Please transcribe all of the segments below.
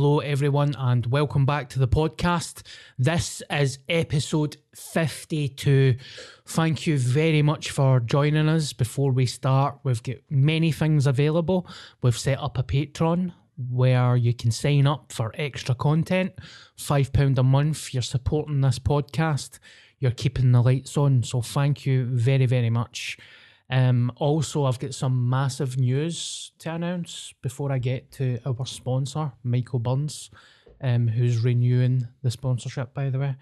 Hello, everyone, and welcome back to the podcast. This is episode 52. Thank you very much for joining us. Before we start, we've got many things available. We've set up a Patreon where you can sign up for extra content. £5 a month. You're supporting this podcast, you're keeping the lights on. So, thank you very, very much. Um, also, I've got some massive news to announce before I get to our sponsor, Michael Burns, um, who's renewing the sponsorship, by the way.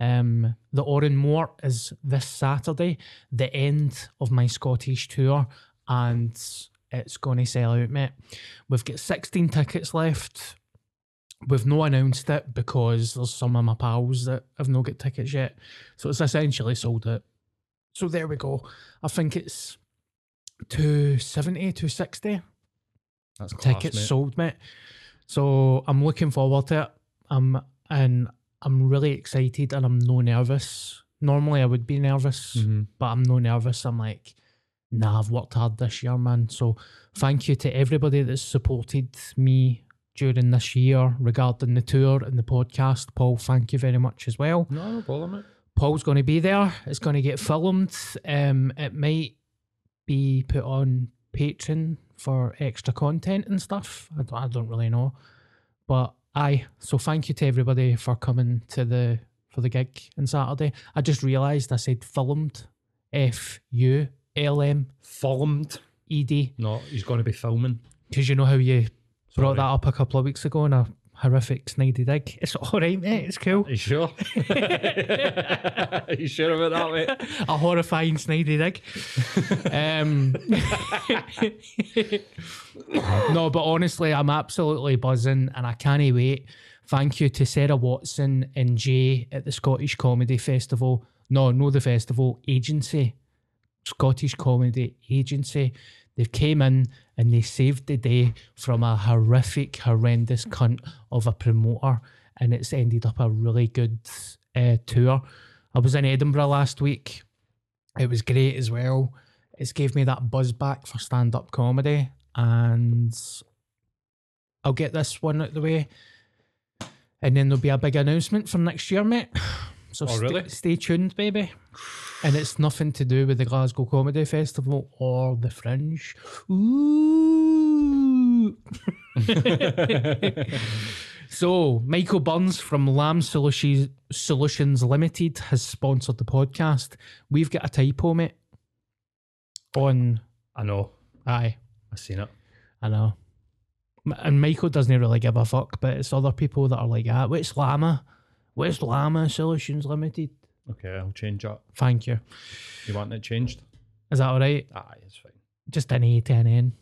Um, the Oran Mor is this Saturday, the end of my Scottish tour, and it's going to sell out, mate. We've got 16 tickets left. We've not announced it because there's some of my pals that have not got tickets yet. So it's essentially sold out. So there we go. I think it's 270, 260 That's class, tickets mate. sold, mate. So I'm looking forward to it. Um, and I'm really excited and I'm no nervous. Normally I would be nervous, Mhm. but I'm no nervous. I'm like, nah, I've worked hard this year, man. So thank you to everybody that's supported me during this year regarding the tour and the podcast. Paul, thank you very much as well. No, no bother, mate. Paul's going to be there. It's going to get filmed. Um, it might be put on Patreon for extra content and stuff. I don't, I don't really know, but aye. So thank you to everybody for coming to the for the gig on Saturday. I just realised I said filmed. F U L M Filmed. E D. No, he's going to be filming. Because you know how you brought that up a couple of weeks ago in a horrific snidey dig. It's all right, mate. It's cool. Are you sure? Are you sure about that, mate? a horrifying snidey dig. um, no, but honestly, I'm absolutely buzzing and I can't wait. Thank you to Sarah Watson and Jay at the Scottish Comedy Festival. No, no, the festival agency, Scottish Comedy Agency. They came in and they saved the day from a horrific, horrendous cunt of a promoter, and it's ended up a really good uh, tour. I was in Edinburgh last week. It was great as well. It's gave me that buzz back for stand up comedy, and I'll get this one out the way, and then there'll be a big announcement from next year, mate. So Oh, really? stay tuned, baby. And it's nothing to do with the Glasgow Comedy Festival or the Fringe. Ooh. So, Michael Burns from Lamb Solutions, Solutions Limited has sponsored the podcast. We've got a typo, mate. On, I know. aye, I've seen it. I know. And Michael doesn't really give a fuck, but it's other people that are like, ah, what's Llama? What's Llama Solutions Limited? Okay, I'll change that. Thank you. You want it changed? Is that all right? Aye, it's fine. Just an A to an N.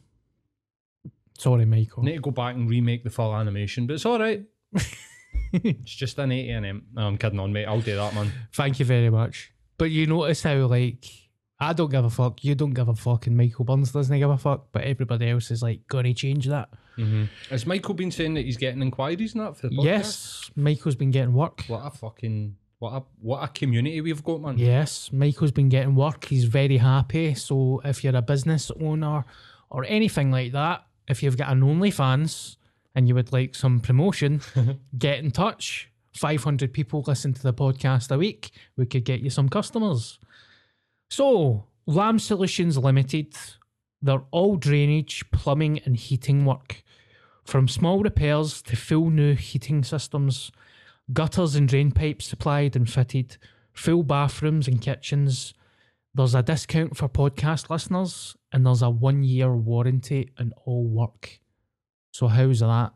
Sorry, Michael. Need to go back and remake the full animation, but it's all right. it's just an 80 and M. No, I'm kidding on, mate. I'll do that, man. Thank you very much. But you notice how like I don't give a fuck, you don't give a fuck, and Michael Burns doesn't give a fuck, but everybody else is like gonna change that. Mm-hmm. Has Michael been saying that he's getting inquiries and that for the podcast? Yes, Michael's been getting work. What a fucking what a what a community we've got, man. Yes, Michael's been getting work. He's very happy. So if you're a business owner or anything like that, if you've got an OnlyFans and you would like some promotion, get in touch. 500 people listen to the podcast a week. We could get you some customers. So, Lamb Solutions Limited, they're all drainage, plumbing, and heating work. From small repairs to full new heating systems, gutters and drain pipes supplied and fitted, full bathrooms and kitchens. There's a discount for podcast listeners, and there's a one year warranty on all work. So, how's that?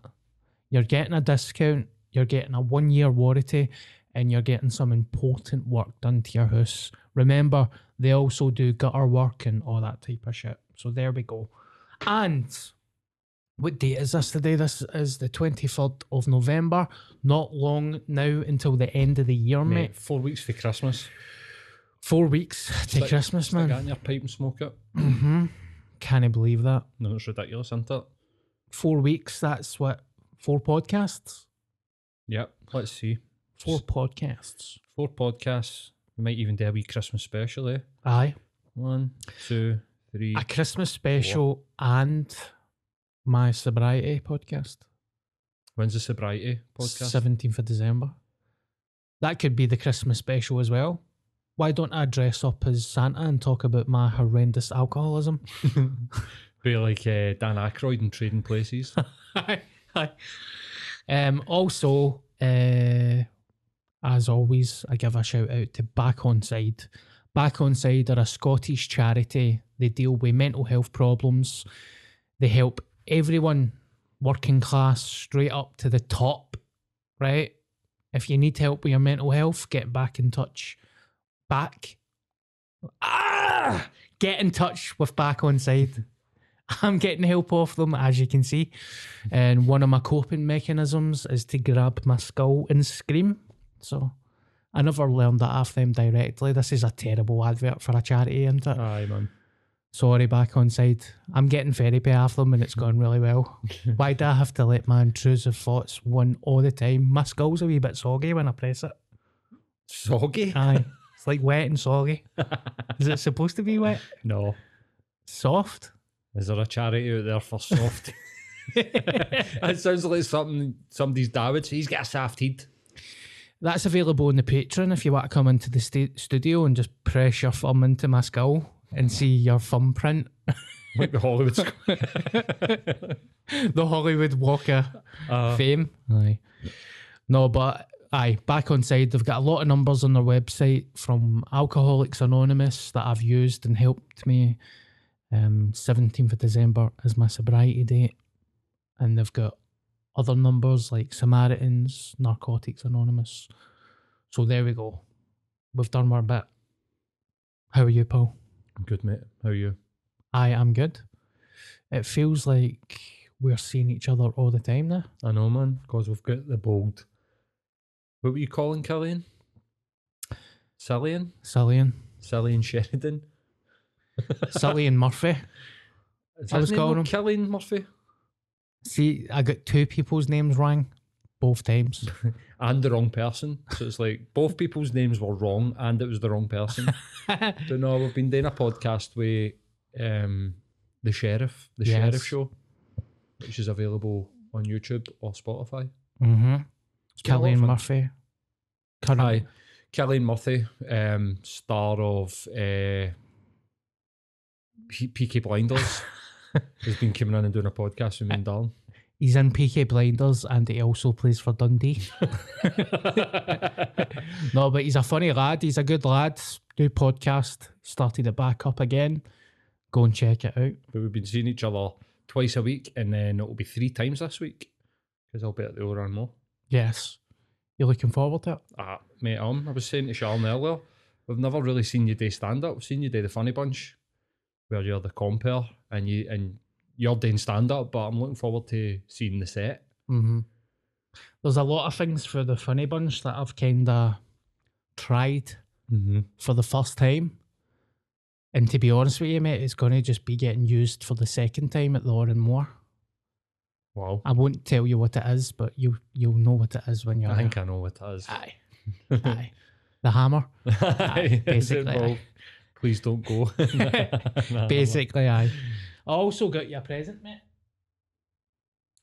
You're getting a discount, you're getting a one year warranty, and you're getting some important work done to your house. Remember, they also do gutter work and all that type of shit. So, there we go. And what date is this today? This is the 23rd of November. Not long now until the end of the year, mate. Mate, four weeks to Christmas. Four weeks to Stick- Christmas, Stick man. in your pipe and smoke it. hmm Can't believe that. No, it's ridiculous, isn't it? Four weeks, that's what, four podcasts? Yep. Let's see. Four podcasts. Four podcasts. We might even do a wee Christmas special, eh? Aye. One, two, three. A Christmas special and my sobriety podcast. When's the sobriety podcast? Seventeenth of December. That could be the Christmas special as well. Why don't I dress up as Santa and talk about my horrendous alcoholism? Be like uh, Dan Aykroyd in Trading Places. Hi. Hi. Um, also, uh, as always, I give a shout out to Back On Side. Back On Side are a Scottish charity. They deal with mental health problems. They help everyone, working class, straight up to the top, right? If you need help with your mental health, get back in touch. Back. Ah! Get in touch with Back On Side. I'm getting help off them, as you can see. And one of my coping mechanisms is to grab my skull and scream. So I never learned that off them directly. This is a terrible advert for a charity, isn't it? Aye, man. Sorry, back on side. I'm getting therapy off them and it's going really well. Why do I have to let my intrusive thoughts win all the time? My skull's a wee bit soggy when I press it. Soggy? Aye. It's like wet and soggy. Is it supposed to be wet? No. Soft? Is there a charity out there for soft? it sounds like something somebody's dad. He's got a soft head. That's available on the Patreon if you want to come into the sta- studio and just press your thumb into my skull and see your thumbprint. Like the Hollywood the Hollywood Walk of Uh, Fame. Aye. No, but aye, back on side, they've got a lot of numbers on their website from Alcoholics Anonymous that I've used and helped me. Um, 17th of December is my sobriety date. And they've got other numbers like Samaritans, Narcotics Anonymous. So there we go. We've done our bit. How are you, Paul? I'm good, mate. How are you? I am good. It feels like we're seeing each other all the time now. I know, man, because we've got the bold. What were you calling Killian? Cillian? Cillian. Cillian Sheridan? Cillian Murphy. Is I was calling him- Killian Murphy. See, I got two people's names wrong both times. And the wrong person. So it's like both people's names were wrong and it was the wrong person. but no. We've been doing a podcast with um, the sheriff, the Yes. sheriff show, which is available on YouTube or Spotify. mm-hmm. It's been a lot of Cillian fun. Murphy. Current, Aye. Killian Murphy, um, star of uh, P- Peaky Blinders, has been coming in and doing a podcast with me and Darren. He's in Peaky Blinders and he also plays for Dundee. no, but he's a funny lad. He's a good lad. New podcast. Started it back up again. Go and check it out. But we've been seeing each other twice a week, and then it'll be three times this week because I'll be at the Oran Mor. Yes. You're looking forward to it? Ah, mate, um, I was saying to Sharon earlier, we've never really seen you do stand up. We've seen you do the funny bunch, where you're the compere and you and you're doing stand up. But I'm looking forward to seeing the set. Mm-hmm. There's a lot of things for the funny bunch that I've kind of tried Mm-hmm. for the first time. And to be honest with you, mate, it's going to just be getting used for the second time at the Lauren Moore. Wow, I won't tell you what it is, but you you'll know what it is when you're I think I know what it is. Aye. Aye. The hammer. Aye, basically, aye. please don't go. Basically, aye. I also got you a present, mate.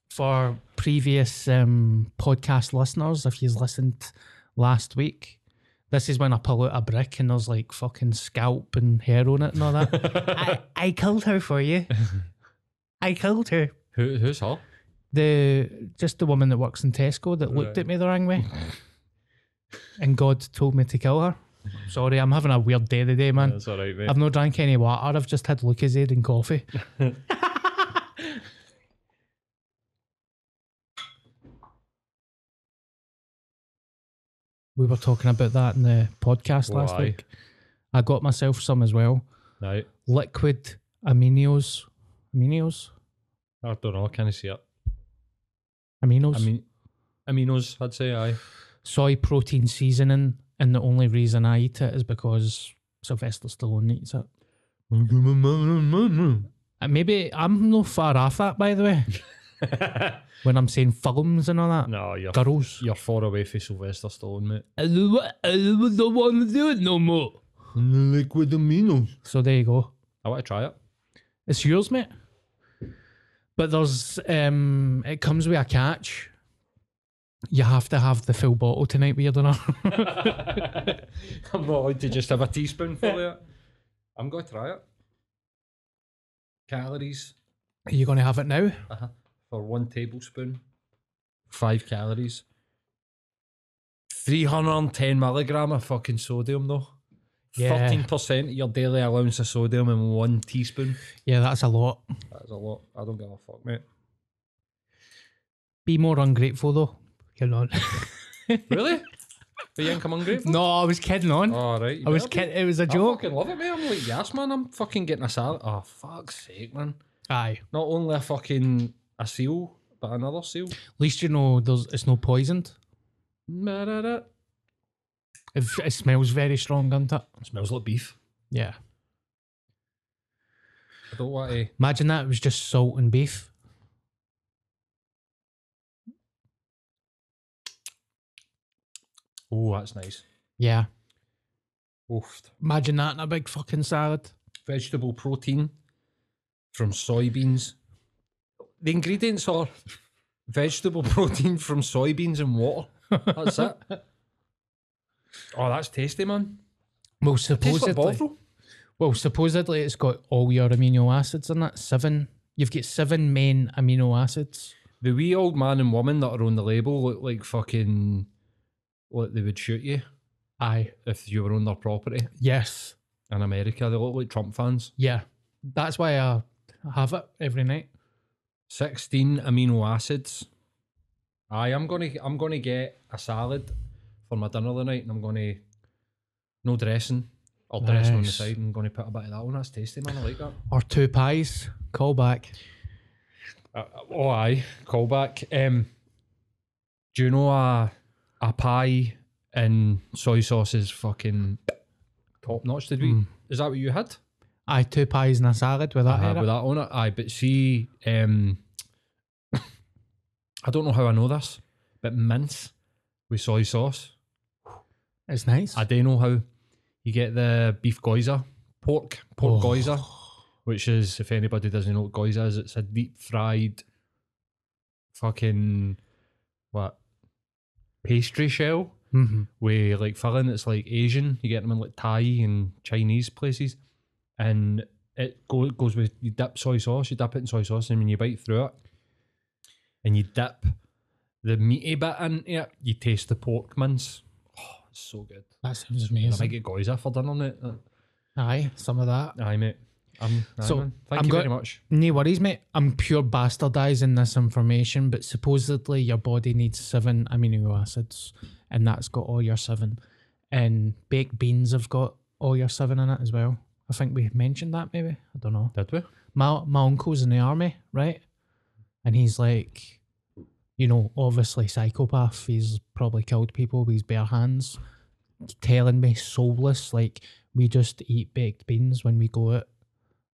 For previous um, podcast listeners, if you've listened last week, this is when I pull out a brick and there's like fucking scalp and hair on it and all that. I, I killed her for you. I killed her. Who, who's her? The just the woman that works in Tesco that looked Right. at me the wrong way. and God told me to kill her. Sorry, I'm having a weird day today, man. That's all right, mate. I've not drank any water. I've just had Lucozade and coffee. we were talking about that in the podcast last Why? week. I got myself some as well. right. Liquid aminos. Aminos? I don't know. Can I see it? Aminos? I mean, aminos. I'd say aye. Soy protein seasoning. And the only reason I eat it is because Sylvester Stallone eats it. Uh, Maybe I'm no far off that, by the way. when I'm saying films and all that. no, you're Girls. you're far away from Sylvester Stallone, mate. I don't, I don't want to do it no more. Liquid aminos. So there you go. I want to try it. It's yours, mate. But there's um it comes with a catch. You have to have the full bottle tonight, weird enough. I'm not allowed to just have a teaspoonful of it. I'm going to try it. Calories Are you going to have it now? uh-huh. for one tablespoon. Five calories. 310 milligram of fucking sodium, though. Yeah. 13% of your daily allowance of sodium in one teaspoon. Yeah, that's a lot. That's a lot. I don't give a fuck, mate. Be more ungrateful though. Kidding on. Really? Are you income ungrateful? no, I was kidding on. Oh, right. I was kidding. It was a joke. I fucking love it, mate. I'm like, yes, man. I'm fucking getting a salad. Oh, fuck's sake, man. Aye. Not only a fucking a seal, but another seal. At least you know there's it's not poisoned. It, it smells very strong, doesn't it? Smells like beef. Yeah. I don't want to. Imagine that it was just salt and beef. Oh, that's nice. Yeah. Oof. Imagine that in a big fucking salad. Vegetable protein from soybeans. The ingredients are vegetable protein from soybeans and water. That's it. Oh, that's tasty, man. Well, supposedly, well, supposedly it's got all your amino acids in it. Seven. You've got seven main amino acids. The wee old man and woman that are on the label look like fucking like they would shoot you Aye. if you were on their property Yes. in America. They look like Trump fans. Yeah. That's why I have it every night. 16 amino acids. Aye, I'm gonna I'm gonna get a salad for my dinner tonight and I'm gonna no dressing. Or dressing on the Nice. side and I'm gonna put a bit of that on. That's tasty, man. I like that. Or two pies. Call back. Uh, oh aye, callback. Um do you know a a pie and soy sauce is fucking top notch did we Mm. is that what you had? Aye, two pies and a salad with that. It. with that on it. Aye, but see, um, I don't know how I know this, but mince with soy sauce. It's nice. I don't know how you get the beef goiza, pork, pork Oh. goiza, which is, if anybody doesn't know what goiza is, it's a deep fried fucking, what, pastry shell hmm with like filling that's like Asian. You get them in like Thai and Chinese places, and it go, goes with you dip soy sauce. You dip it in soy sauce, and when you bite through it, and you dip the meaty bit in it, you taste the pork mince. Oh, it's so good. That sounds amazing. I might get goiza for dinner, mate. Aye, some of that. Aye, mate. Um, So, man. Thank I'm you go- very much. No worries, mate. I'm pure bastardizing this information, but supposedly your body needs seven amino acids, and that's got all your seven. And baked beans have got all your seven in it as well. I think we mentioned that maybe. I don't know. Did we? My my uncle's in the army, right? And he's like, you know, obviously psychopath. He's probably killed people with his bare hands. Telling me soulless, like we just eat baked beans when we go out.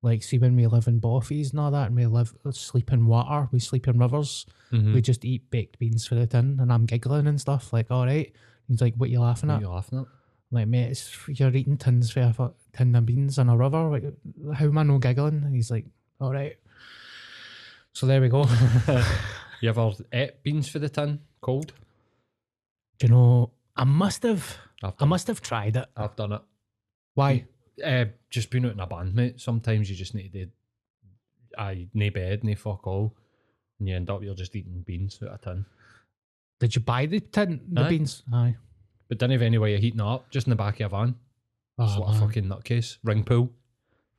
Like, see, when we live in boffies and all that, and we live sleep in water, we sleep in rivers. Mm-hmm. We just eat baked beans for the tin, and I'm giggling and stuff. Like, all right. He's like, "What are you laughing What at?" are you laughing at? I'm like, mate, it's, you're eating tins for a tin of beans in a river. Like, how am I no giggling? And he's like, all right. So there we go. You ever ate beans for the tin cold? Do you know? I must have. I've I must have tried it. I've done it. Why? Uh, just being out in a band, mate. Sometimes you just need to, I nae bed, nae fuck all, and you end up you're just eating beans out of a tin. Did you buy the tin, the Aye. beans? Aye. But don't have any way of heating up, just in the back of a van. Oh, what a fucking nutcase. Ring pool,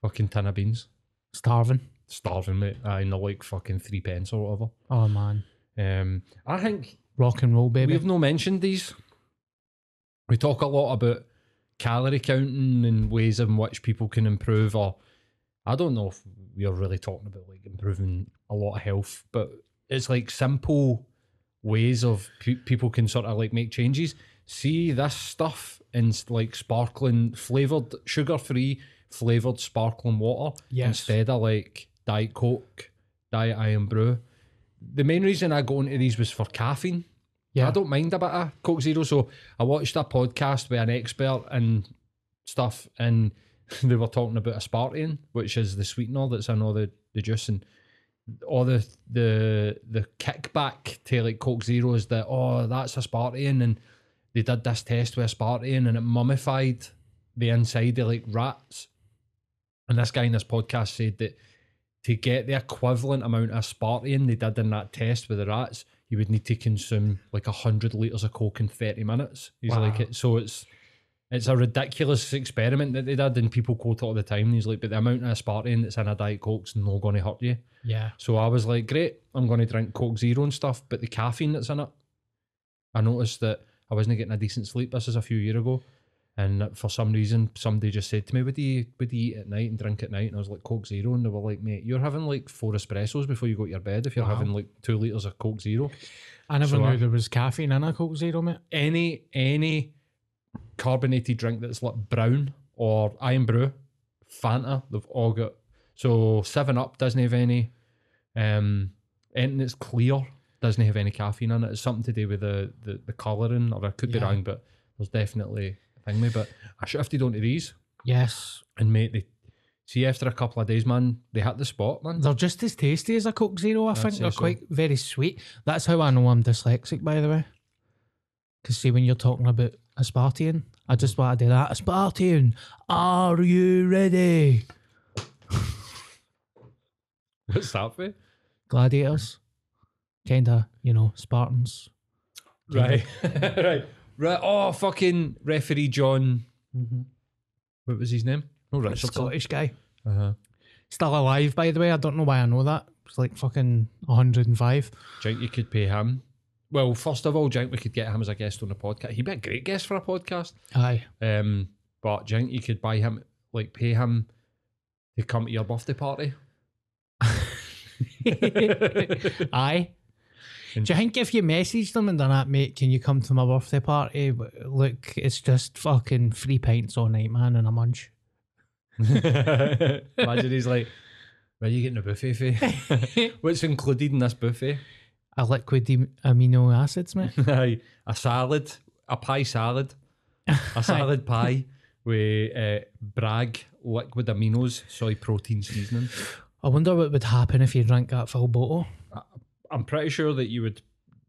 fucking tin of beans. Starving. Starving, mate. Aye, they're like fucking three pence or whatever. Oh man. Um, I think Rock and roll, baby. we've no mentioned these. We talk a lot about calorie counting and ways in which people can improve, or I don't know if we're really talking about like improving a lot of health, but it's like simple ways of pe- people can sort of like make changes. See this stuff in like sparkling flavored, sugar free flavored sparkling water Yes. instead of like Diet Coke, Diet Irn-Bru. The main reason I got into these was for caffeine. Yeah. I don't mind about a bit of Coke Zero. So I watched a podcast with an expert and stuff, and they were talking about aspartame, which is the sweetener that's in all the, the juice. And all the the the kickback to like Coke Zero is that oh that's a Spartan and they did this test with a Spartan and it mummified the inside of like rats. And this guy in this podcast said that to get the equivalent amount of Spartan they did in that test with the rats, you would need to consume like a hundred liters of coke in thirty minutes. He's Wow. like, it, so it's it's a ridiculous experiment that they did, and people quote it all the time. He's like, but the amount of aspartame that's in a diet coke's not going to hurt you. Yeah. So I was like, great, I'm going to drink Coke Zero and stuff, but the caffeine that's in it, I noticed that I wasn't getting a decent sleep. This is a few years ago, and for some reason, somebody just said to me, "What do you, what do you eat at night and drink at night?" And I was like, "Coke Zero. and they were like, "Mate, you're having like four espressos before you go to your bed if you're Wow. having like two liters of Coke Zero. I never So knew I- there was caffeine in a Coke Zero, mate. any any carbonated drink that's like brown or Irn-Bru, Fanta, they've all got. So Seven Up doesn't have any. Um, anything that's clear doesn't have any caffeine in it. It's something to do with the the, the colouring, or I could be Yeah. wrong, but there's definitely thing. But I shifted onto these, Yes. and mate, they see after a couple of days, man, they hit the spot, man. They're just as tasty as a Coke Zero, I I'd think. say They're so. quite very sweet. That's how I know I'm dyslexic, by the way. Because see, when you're talking about aspartame, I just want to do that. Aspartame, are you ready? What's that for? Gladiators. Kinda, you know, Spartans. Right, right, right. Oh, fucking referee John. Mm-hmm. What was his name? No, Richardson. Scottish guy. Uh-huh. Still alive, by the way. I don't know why I know that. It's like fucking 105. Do you think you could pay him? Well, first of all, do you think we could get him as a guest on the podcast? He'd be a great guest for a podcast. Aye. Um, but do you think you could buy him, like, pay him to come to your birthday party? Aye. Do you think if you message them and they're not, mate, can you come to my birthday party? Look, it's just fucking three pints all night, man, and a munch. Imagine he's like, where are you getting a buffet for? What's included in this buffet? A liquid amino acids, mate. Aye, a salad, a pie salad, a salad pie with uh, Bragg liquid aminos, soy protein seasoning. I wonder what would happen if you drank that full bottle. I'm pretty sure that you would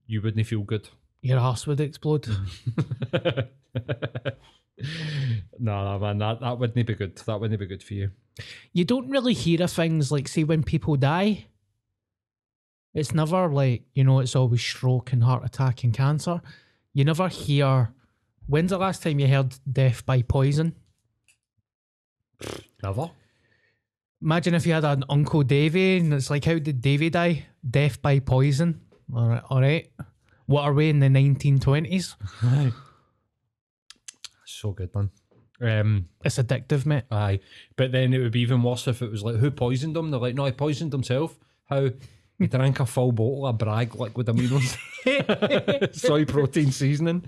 you wouldn't feel good. Your ass would explode. no, no, man, that, that wouldn't be good. That wouldn't be good for you. you don't really hear of things like, say, when people die. It's never like, you know, it's always stroke and heart attack and cancer. You never hear. When's the last time you heard death by poison? Never. Imagine if you had an Uncle Davy and it's like, how did Davy die? Death by poison. All right. All right. What are we in the 1920s? Aye. So good, man. Um, It's addictive, mate. aye, but then it would be even worse if it was like who poisoned him. They're like, no, he poisoned himself. How? He drank a full bottle of Bragg liquid aminos, soy protein seasoning,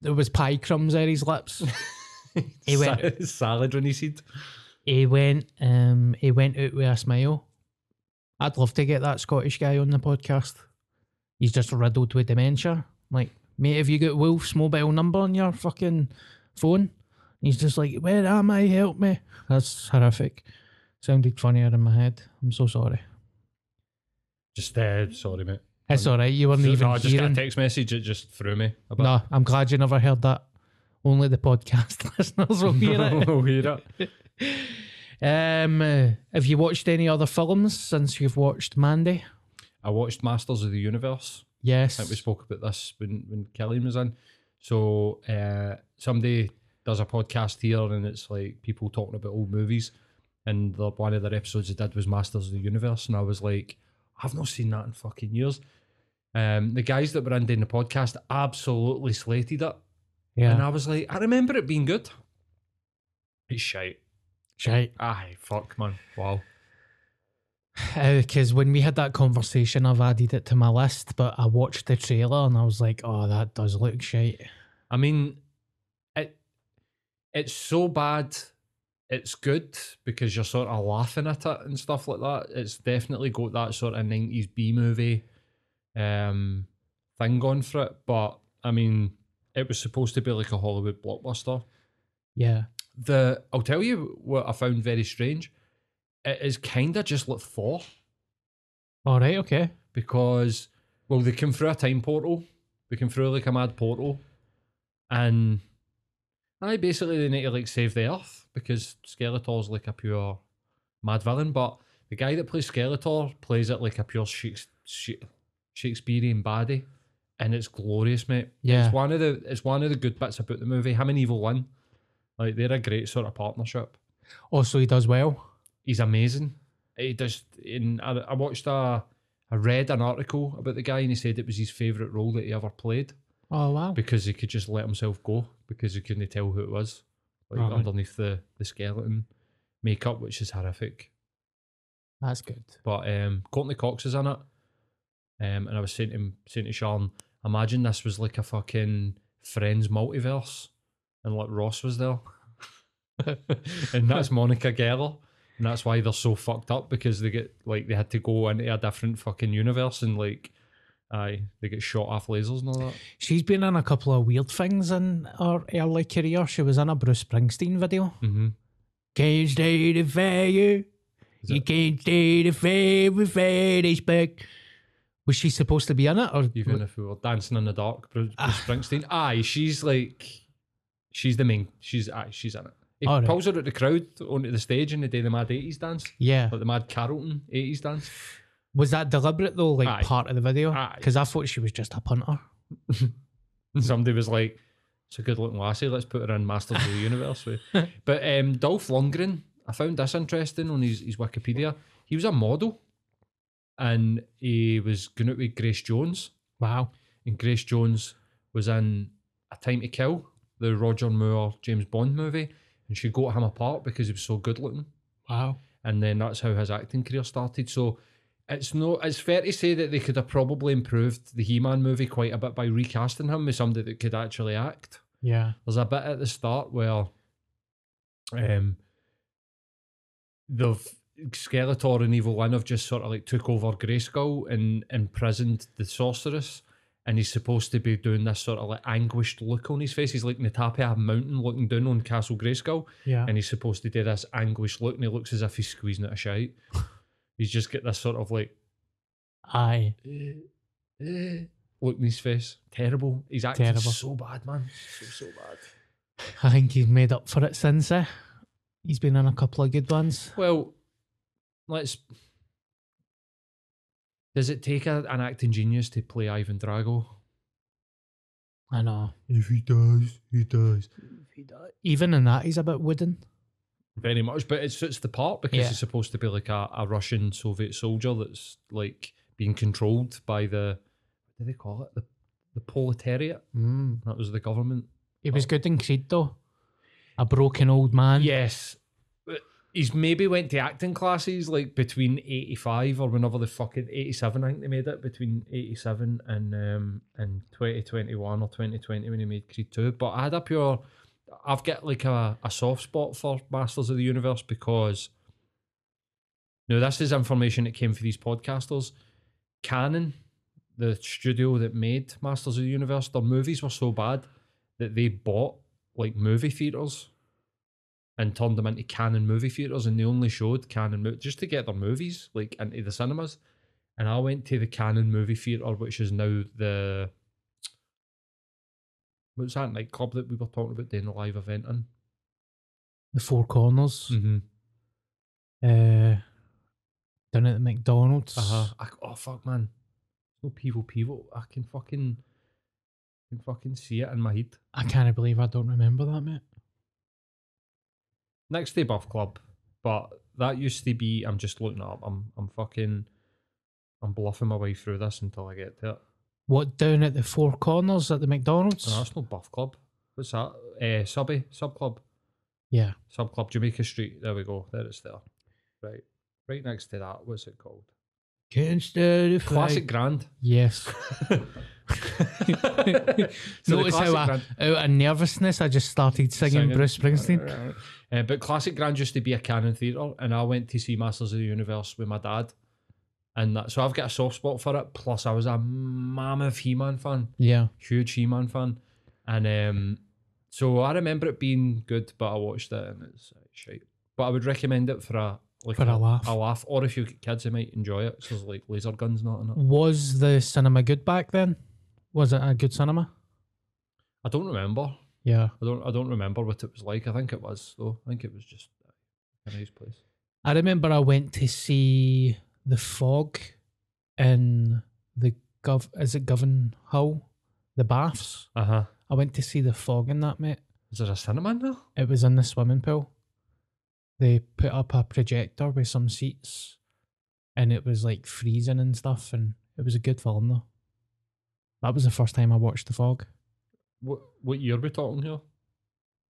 There was pie crumbs on his lips. He went- Sa- salad when he said. He went um he went out with a smile. I'd love to get that Scottish guy on the podcast. He's just riddled with dementia. Like, mate, have you got Wolf's mobile number on your fucking phone? He's just like, Where am I? Help me. That's horrific. Sounded funnier in my head. I'm so sorry. Just uh, sorry, mate. It's all right. You weren't even no, I just got a text message. It just threw me. No, I'm glad you never heard that. Only the podcast listeners will hear it. We'll hear it. Um, have you watched any other films since you've watched Mandy? I watched Masters of the Universe. Yes. I think we spoke about this when when Killian was in. So uh, somebody does a podcast here, and it's like people talking about old movies. And the, one of their episodes they did was Masters of the Universe, and I was like, I've not seen that in fucking years. Um, the guys that were in doing the podcast absolutely slated it, Yeah. and. I was like, I remember it being good. It's shite. Shite. Aye, fuck man, wow. Because Uh, when we had that conversation, I've added it to my list, but I watched the trailer and I was like, oh, that does look shite. I mean, it it's so bad. It's good because you're sort of laughing at it and stuff like that. It's definitely got that sort of nineties B movie um thing going for it. But I mean, it was supposed to be like a Hollywood blockbuster. Yeah. The I'll tell you what I found very strange. It is kind of just like Thor. All right, okay. because well they come through a time portal. They come through like a mad portal, and I basically they need to like save the Earth because Skeletor's like a pure mad villain. But the guy that plays Skeletor plays it like a pure Shakes- Shakespearean baddie, and it's glorious, mate. Yeah. it's one of the it's one of the good bits about the movie. Him and Evil-Lyn, like they're a great sort of partnership. Also, he does well. He's amazing. He does. In I, I watched a, I read an article about the guy, and he said it was his favorite role that he ever played Oh wow. because he could just let himself go because he couldn't tell who it was, like Right. underneath the the skeleton makeup, which is horrific. That's good. But um, Courteney Cox is in it, um, and I was saying to him, saying to Sean, imagine this was like a fucking Friends multiverse, and like Ross was there, and that's Monica Geller, and that's why they're so fucked up because they get like they had to go into a different fucking universe and like, aye, they get shot off lasers and all that. She's been in a couple of weird things in her early career. She was in a Bruce Springsteen video. Mm-hmm. Can't stay the fire. You can't stay the fire with Freddy's back. Was she supposed to be in it? Or Even if we were dancing in the dark, Bruce, Bruce Springsteen, aye, she's like, she's the main, she's aye, she's in it. He Alright. pulls her at the crowd onto the stage and they do the mad 80s dance. yeah. like the Mad Carrollton 80s dance. Was that deliberate though, like Aye. part of the video? Because I thought she was just a punter. Somebody was like, it's a good looking lassie, let's put her in Masters of the Universe. with." But um, Dolph Lundgren, I found this interesting on his, his Wikipedia. He was a model and he was going out with Grace Jones. Wow. And Grace Jones was in A Time to Kill, the Roger Moore James Bond movie. And she got him apart because he was so good looking. Wow. and then that's how his acting career started. So it's no, it's fair to say that they could have probably improved the He-Man movie quite a bit by recasting him with somebody that could actually act. Yeah. There's a bit at the start where, um, the Skeletor and Evil-Lyn have just sort of like took over Grayskull and imprisoned the sorceress. And he's supposed to be doing this sort of like anguished look on his face. He's like Natapia Mountain looking down on Castle Grayskull Yeah. and he's supposed to do this anguished look, and he looks as if he's squeezing it a shite. he's just get this sort of like Aye. eh, eh, look in his face. Terrible. He's acting Terrible. so bad, man. So so bad. I think he's made up for it since. Eh? He's been in a couple of good ones. Well, let's. Does it take a, an acting genius to play Ivan Drago? I know. If he does, he does. He does. Even in that, he's a bit wooden. Very much, but it suits the part because Yeah. he's supposed to be like a, a Russian Soviet soldier that's like being controlled by the what do they call it? The the proletariat. Mm. That was the government. He was good in Creed though. A broken old man. Yes. He's maybe went to acting classes like between 85 or whenever the fucking 87, I think they made it, between 87 and um and 2021 or 2020 when he made Creed 2. But I had a pure, I've got like a, a soft spot for Masters of the Universe because, now this is information that came for these podcasters. Cannon, the studio that made Masters of the Universe, their movies were so bad that they bought like movie theaters and turned them into Cannon movie theaters and they only showed Cannon just to get their movies like into the cinemas and i went to the Cannon movie theater which is now the what's that nightclub that we were talking about doing a live event in The Four Corners. mm-hmm. Uh, down at the McDonald's. uh-huh I, oh fuck man no people people i can fucking I can fucking see it in my head I can't believe I don't remember that, mate. Next day buff club but that used to be i'm just looking up i'm i'm fucking i'm bluffing my way through this until i get to it What down at the Four Corners at the McDonald's? No, that's no buff club. What's that? Uh, subby, sub club, Yeah. sub club, Jamaica Street. There we go. There it's there. Right, right next to that. What's it called? Can't stay the Classic fight. Grand. Yes. So Notice how Classic I, Grand- out of nervousness, I just started singing, Singing. Bruce Springsteen. Uh, but Classic Grand used to be a Cannon theatre, and I went to see Masters of the Universe with my dad. And that, so I've got a soft spot for it. Plus, I was a mammoth He Man fan. Yeah. huge He-Man fan, and um, so I remember it being good, but I watched it and it's uh, shite. But I would recommend it for a like For a laugh. A laugh, or if you've got kids, they might enjoy it. So there's like laser guns not in it. Was the cinema good back then? Was it a good cinema? I don't remember. Yeah. I don't. I don't remember what it was like. I think it was though. I think it was just a nice place. I remember I went to see The Fog in the Gov. Is it Govan Hull? The baths. Uh huh. I went to see The Fog in that, mate. Is there a cinema in there? It was in the swimming pool. They put up a projector with some seats, and it was like freezing and stuff, and it was a good film though. That was the first time I watched The Fog What What year are we talking here?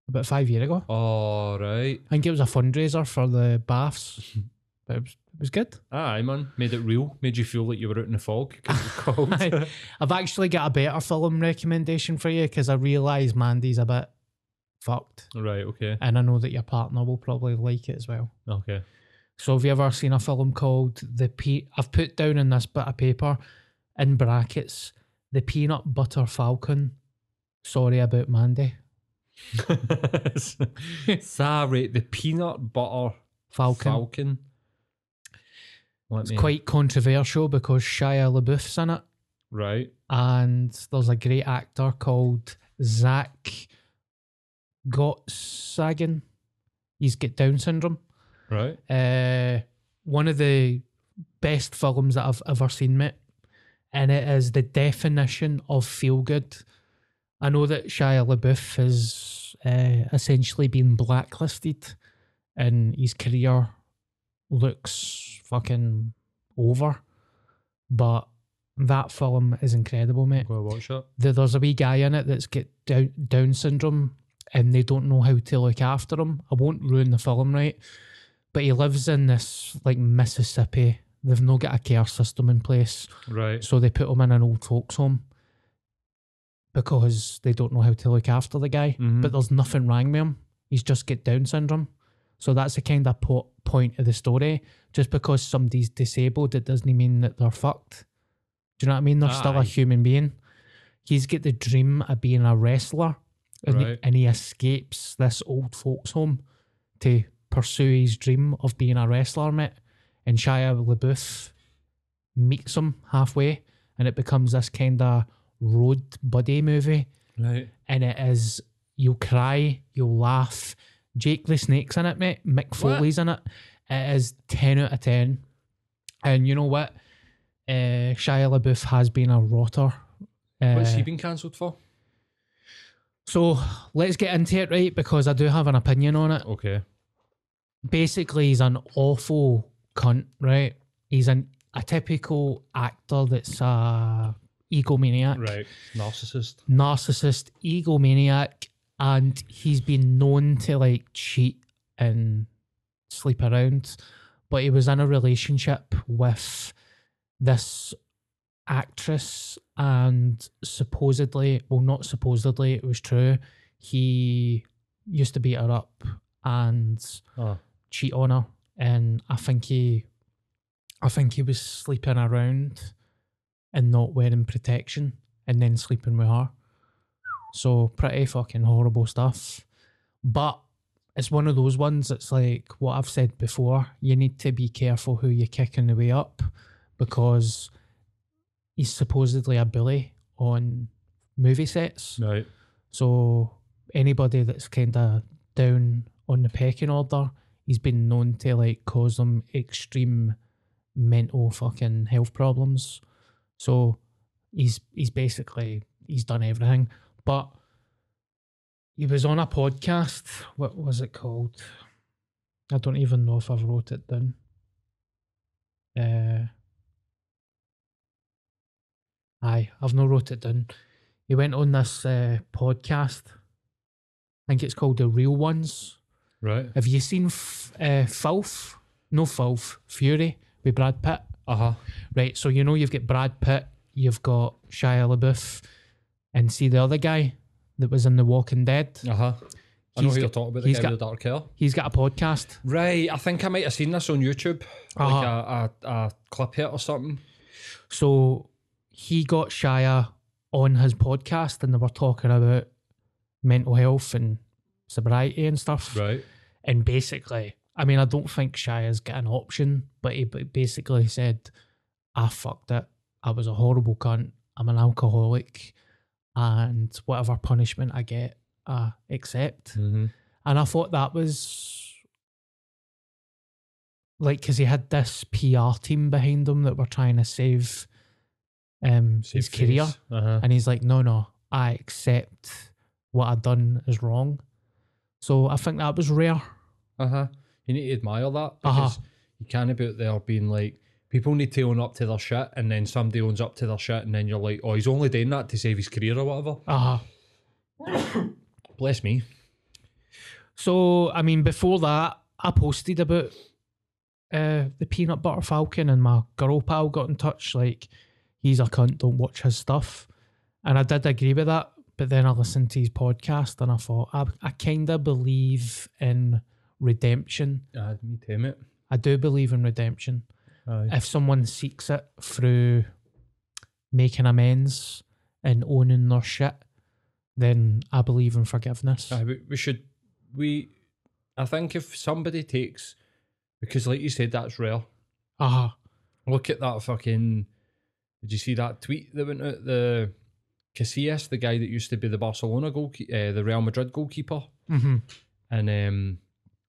about five years ago. Oh right. I think it was a fundraiser for the baths, but it was, it was good. Aye, man. Made it real. Made you feel like you were out in the fog. cold. I've actually got a better film recommendation for you because I realise Mandy's a bit fucked, right. Okay. and I know that your partner will probably like it as well. Okay. So have you ever seen a film called The Pe I've put down in this bit of paper in brackets The Peanut Butter Falcon. Sorry about Mandy. Sorry, the peanut butter Falcon. falcon. Let It's me- quite controversial because Shia LaBeouf's in it. right. and there's a great actor called Zach Gottsagen. He's got Down syndrome. Right. Uh, one of the best films that I've ever seen, mate. And it is the definition of feel good. I know that Shia LaBeouf has uh, essentially been blacklisted and his career looks fucking over. But that film is incredible, mate Go watch it. there's a wee guy in it that's got down, down syndrome and they don't know how to look after him. I won't ruin the film, right? But he lives in this like Mississippi. They've not got a care system in place. Right. So they put him in an old folks home because they don't know how to look after the guy. Mhm. But there's nothing wrong with him. He's just got Down syndrome. So that's the kind of po- point of the story. Just because somebody's disabled, it doesn't mean that they're fucked. Do you know what I mean? They're still a human being. He's got the dream of being a wrestler, and, Right. he, and he escapes this old folks' home to pursue his dream of being a wrestler, mate. And Shia LaBeouf meets him halfway, and it becomes this kind of road buddy movie. Right. And it is, you'll cry, you'll laugh. Jake the Snake's in it, mate. Mick Foley's in it. It is 10 out of 10. And you know what? Uh, Shia LaBeouf has been a rotter. Uh, What's he been cancelled for? So let's get into it, right? Because I do have an opinion on it. Okay. basically he's an awful cunt, right? He's an a typical actor that's a egomaniac, Right. Narcissist. narcissist, egomaniac, and he's been known to like cheat and sleep around. But he was in a relationship with this actress, and supposedly, well, not supposedly, it was true. He used to beat her up and Oh. cheat on her, and I think he, I think he was sleeping around and not wearing protection, and then sleeping with her. So pretty fucking horrible stuff. But it's one of those ones. It's like what I've said before. You need to be careful who you kick on the way up, because he's supposedly a bully on movie sets. Right. So anybody that's kind of down on the pecking order, he's been known to like cause them extreme mental fucking health problems. So he's he's basically he's done everything. But he was on a podcast. What was it called? I don't even know if I've wrote it down. Uh, aye, I've not wrote it down. He went on this uh, podcast. I think it's called The Real Ones. Right. Have you seen F- uh, Filth? No Filth, Fury with Brad Pitt. Uh huh. Right, so you know you've got Brad Pitt, you've got Shia LaBeouf, and see the other guy that was in The Walking Dead. Uh huh. I know He's who you're talking about. The he's guy got- with the dark hair. He's got a podcast. Right. I think I might have seen this on YouTube. Uh-huh. Like a, a, a clip hit or something. So he got Shia on his podcast, and they were talking about mental health and sobriety and stuff. Right. And basically, I mean, I don't think Shia's got an option, but he basically said, I fucked it. I was a horrible cunt. I'm an alcoholic. And whatever punishment I get, I accept. Mm-hmm. And I thought that was like, because he had this PR team behind him that were trying to save um, his career. Uh-huh. And he's like, no, no, I accept what I've done is wrong. So I think that was rare. Uh huh. You need to admire that Uh-huh. because you can't be out there being like people need to own up to their shit, and then somebody owns up to their shit, and then you're like, oh, he's only doing that to save his career or whatever. Uh huh. Bless me. So, I mean, before that, I posted about uh, the peanut butter falcon, and my girl pal got in touch. Like, he's a cunt, don't watch his stuff. And I did agree with that. But then I listened to his podcast and I thought, I, I kind of believe in redemption. Uh, me too, mate. I do believe in redemption. Aye. If someone seeks it through making amends and owning their shit, then I believe in forgiveness. Aye, we, we should we. I think if somebody takes because, like you said, that's rare. Uh-huh. Look at that fucking. Did you see that tweet that went out? The Casillas, the guy that used to be the Barcelona goalkeeper, uh, the Real Madrid goalkeeper, Mm-hmm. and um,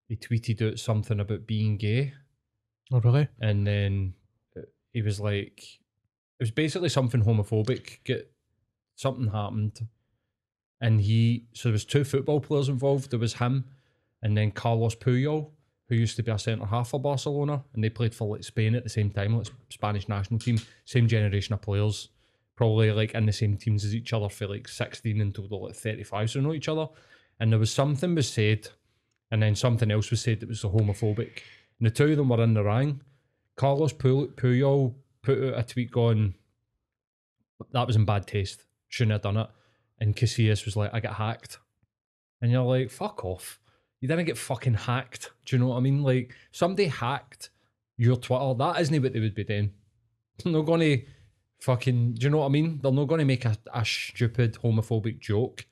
he tweeted out something about being gay, Oh, really? and then uh, he was like, it was basically something homophobic. Get something happened, and he so there was two football players involved. There was him, and then Carlos Puyol, who used to be a centre half for Barcelona, and they played for like Spain at the same time, like Spanish national team, same generation of players, probably like in the same teams as each other for like sixteen until they're like thirty five, so they know each other. And there was something was said, and then something else was said that was homophobic, and the two of them were in the ring. Carlos Puyol put out a tweet going, "That was in bad taste. Shouldn't have done it." And Casillas was like, "I got hacked," and you're like, "Fuck off." You didn't get fucking hacked. Do you know what I mean? Like somebody hacked your Twitter. That isn't what they would be doing. They're not going to fucking. Do you know what I mean? They're not going to make a, a stupid homophobic joke.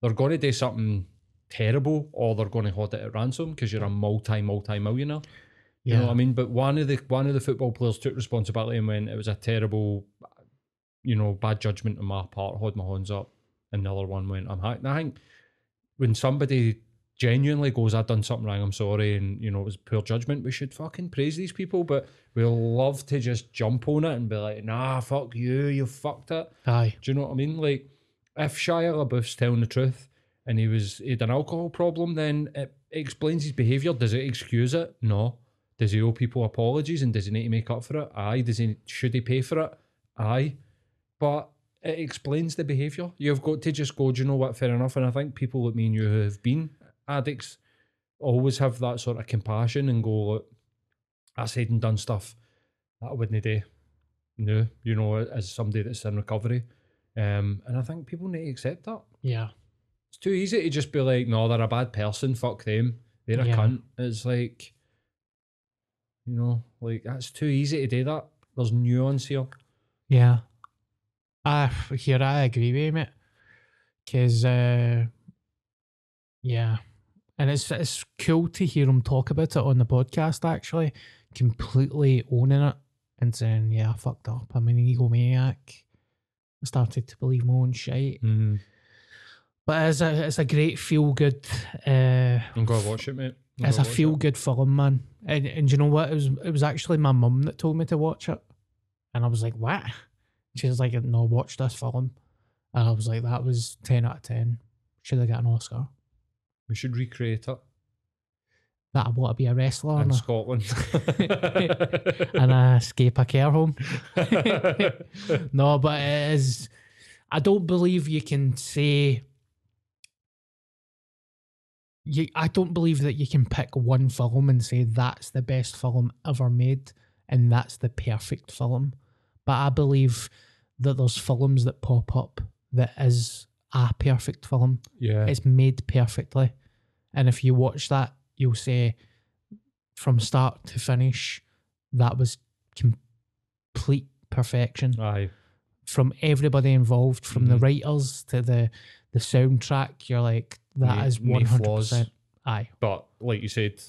They're going to do something terrible, or they're going to hold it at ransom because you're a multi multi millionaire. You know what I mean? But one of the one of the football players took responsibility and went, it was a terrible, you know, bad judgment on my part. Hold my hands up. And the other one went, I'm hacked. And I think when somebody genuinely goes, I've done something wrong, I'm sorry, and you know, it was poor judgment, we should fucking praise these people. But we'll love to just jump on it and be like, nah, fuck you, you fucked it. Aye. Do you know what I mean? Like, if Shia LaBeouf's telling the truth and he was he had an alcohol problem, then it explains his behaviour. Does it excuse it? No. Does he owe people apologies and does he need to make up for it? Aye. Does he should he pay for it? Aye. But it explains the behaviour. You've got to just go, do you know what, fair enough. And I think people like me and you who have been addicts always have that sort of compassion and go, look, I said and done stuff that I wouldn't do. No, you know, as somebody that's in recovery. Um, and I think people need to accept that. Yeah. It's too easy to just be like, no, they're a bad person, fuck them. They're a Yeah. cunt. It's like, you know, like that's too easy to do that. There's nuance here. Yeah. I here I agree with you, mate. Cause uh yeah. And it's it's cool to hear him talk about it on the podcast actually. Completely owning it and saying, Yeah, I fucked up. I'm an egomaniac. I started to believe my own shit. Mm-hmm. But it's a it's a great feel good uh I'm gonna watch it, mate. I'm it's a feel good film, man. And and you know what? It was it was actually my mum that told me to watch it, and I was like, "What?" She was like, "No, watch this film," and I was like, "That was ten out of ten. Should have got an Oscar." We should recreate it That I want to be a wrestler in and, a, Scotland. and a escape a care home. no, but it is. I don't believe you can say. You, I don't believe that you can pick one film and say that's the best film ever made and that's the perfect film. But I believe that there's films that pop up that is a perfect film. yeah. It's made perfectly. And if you watch that, you'll say from start to finish, that was complete perfection Aye. from everybody involved, from the Mhm. writers to the the soundtrack. You're like, that No- is one hundred percent. Aye, But like you said,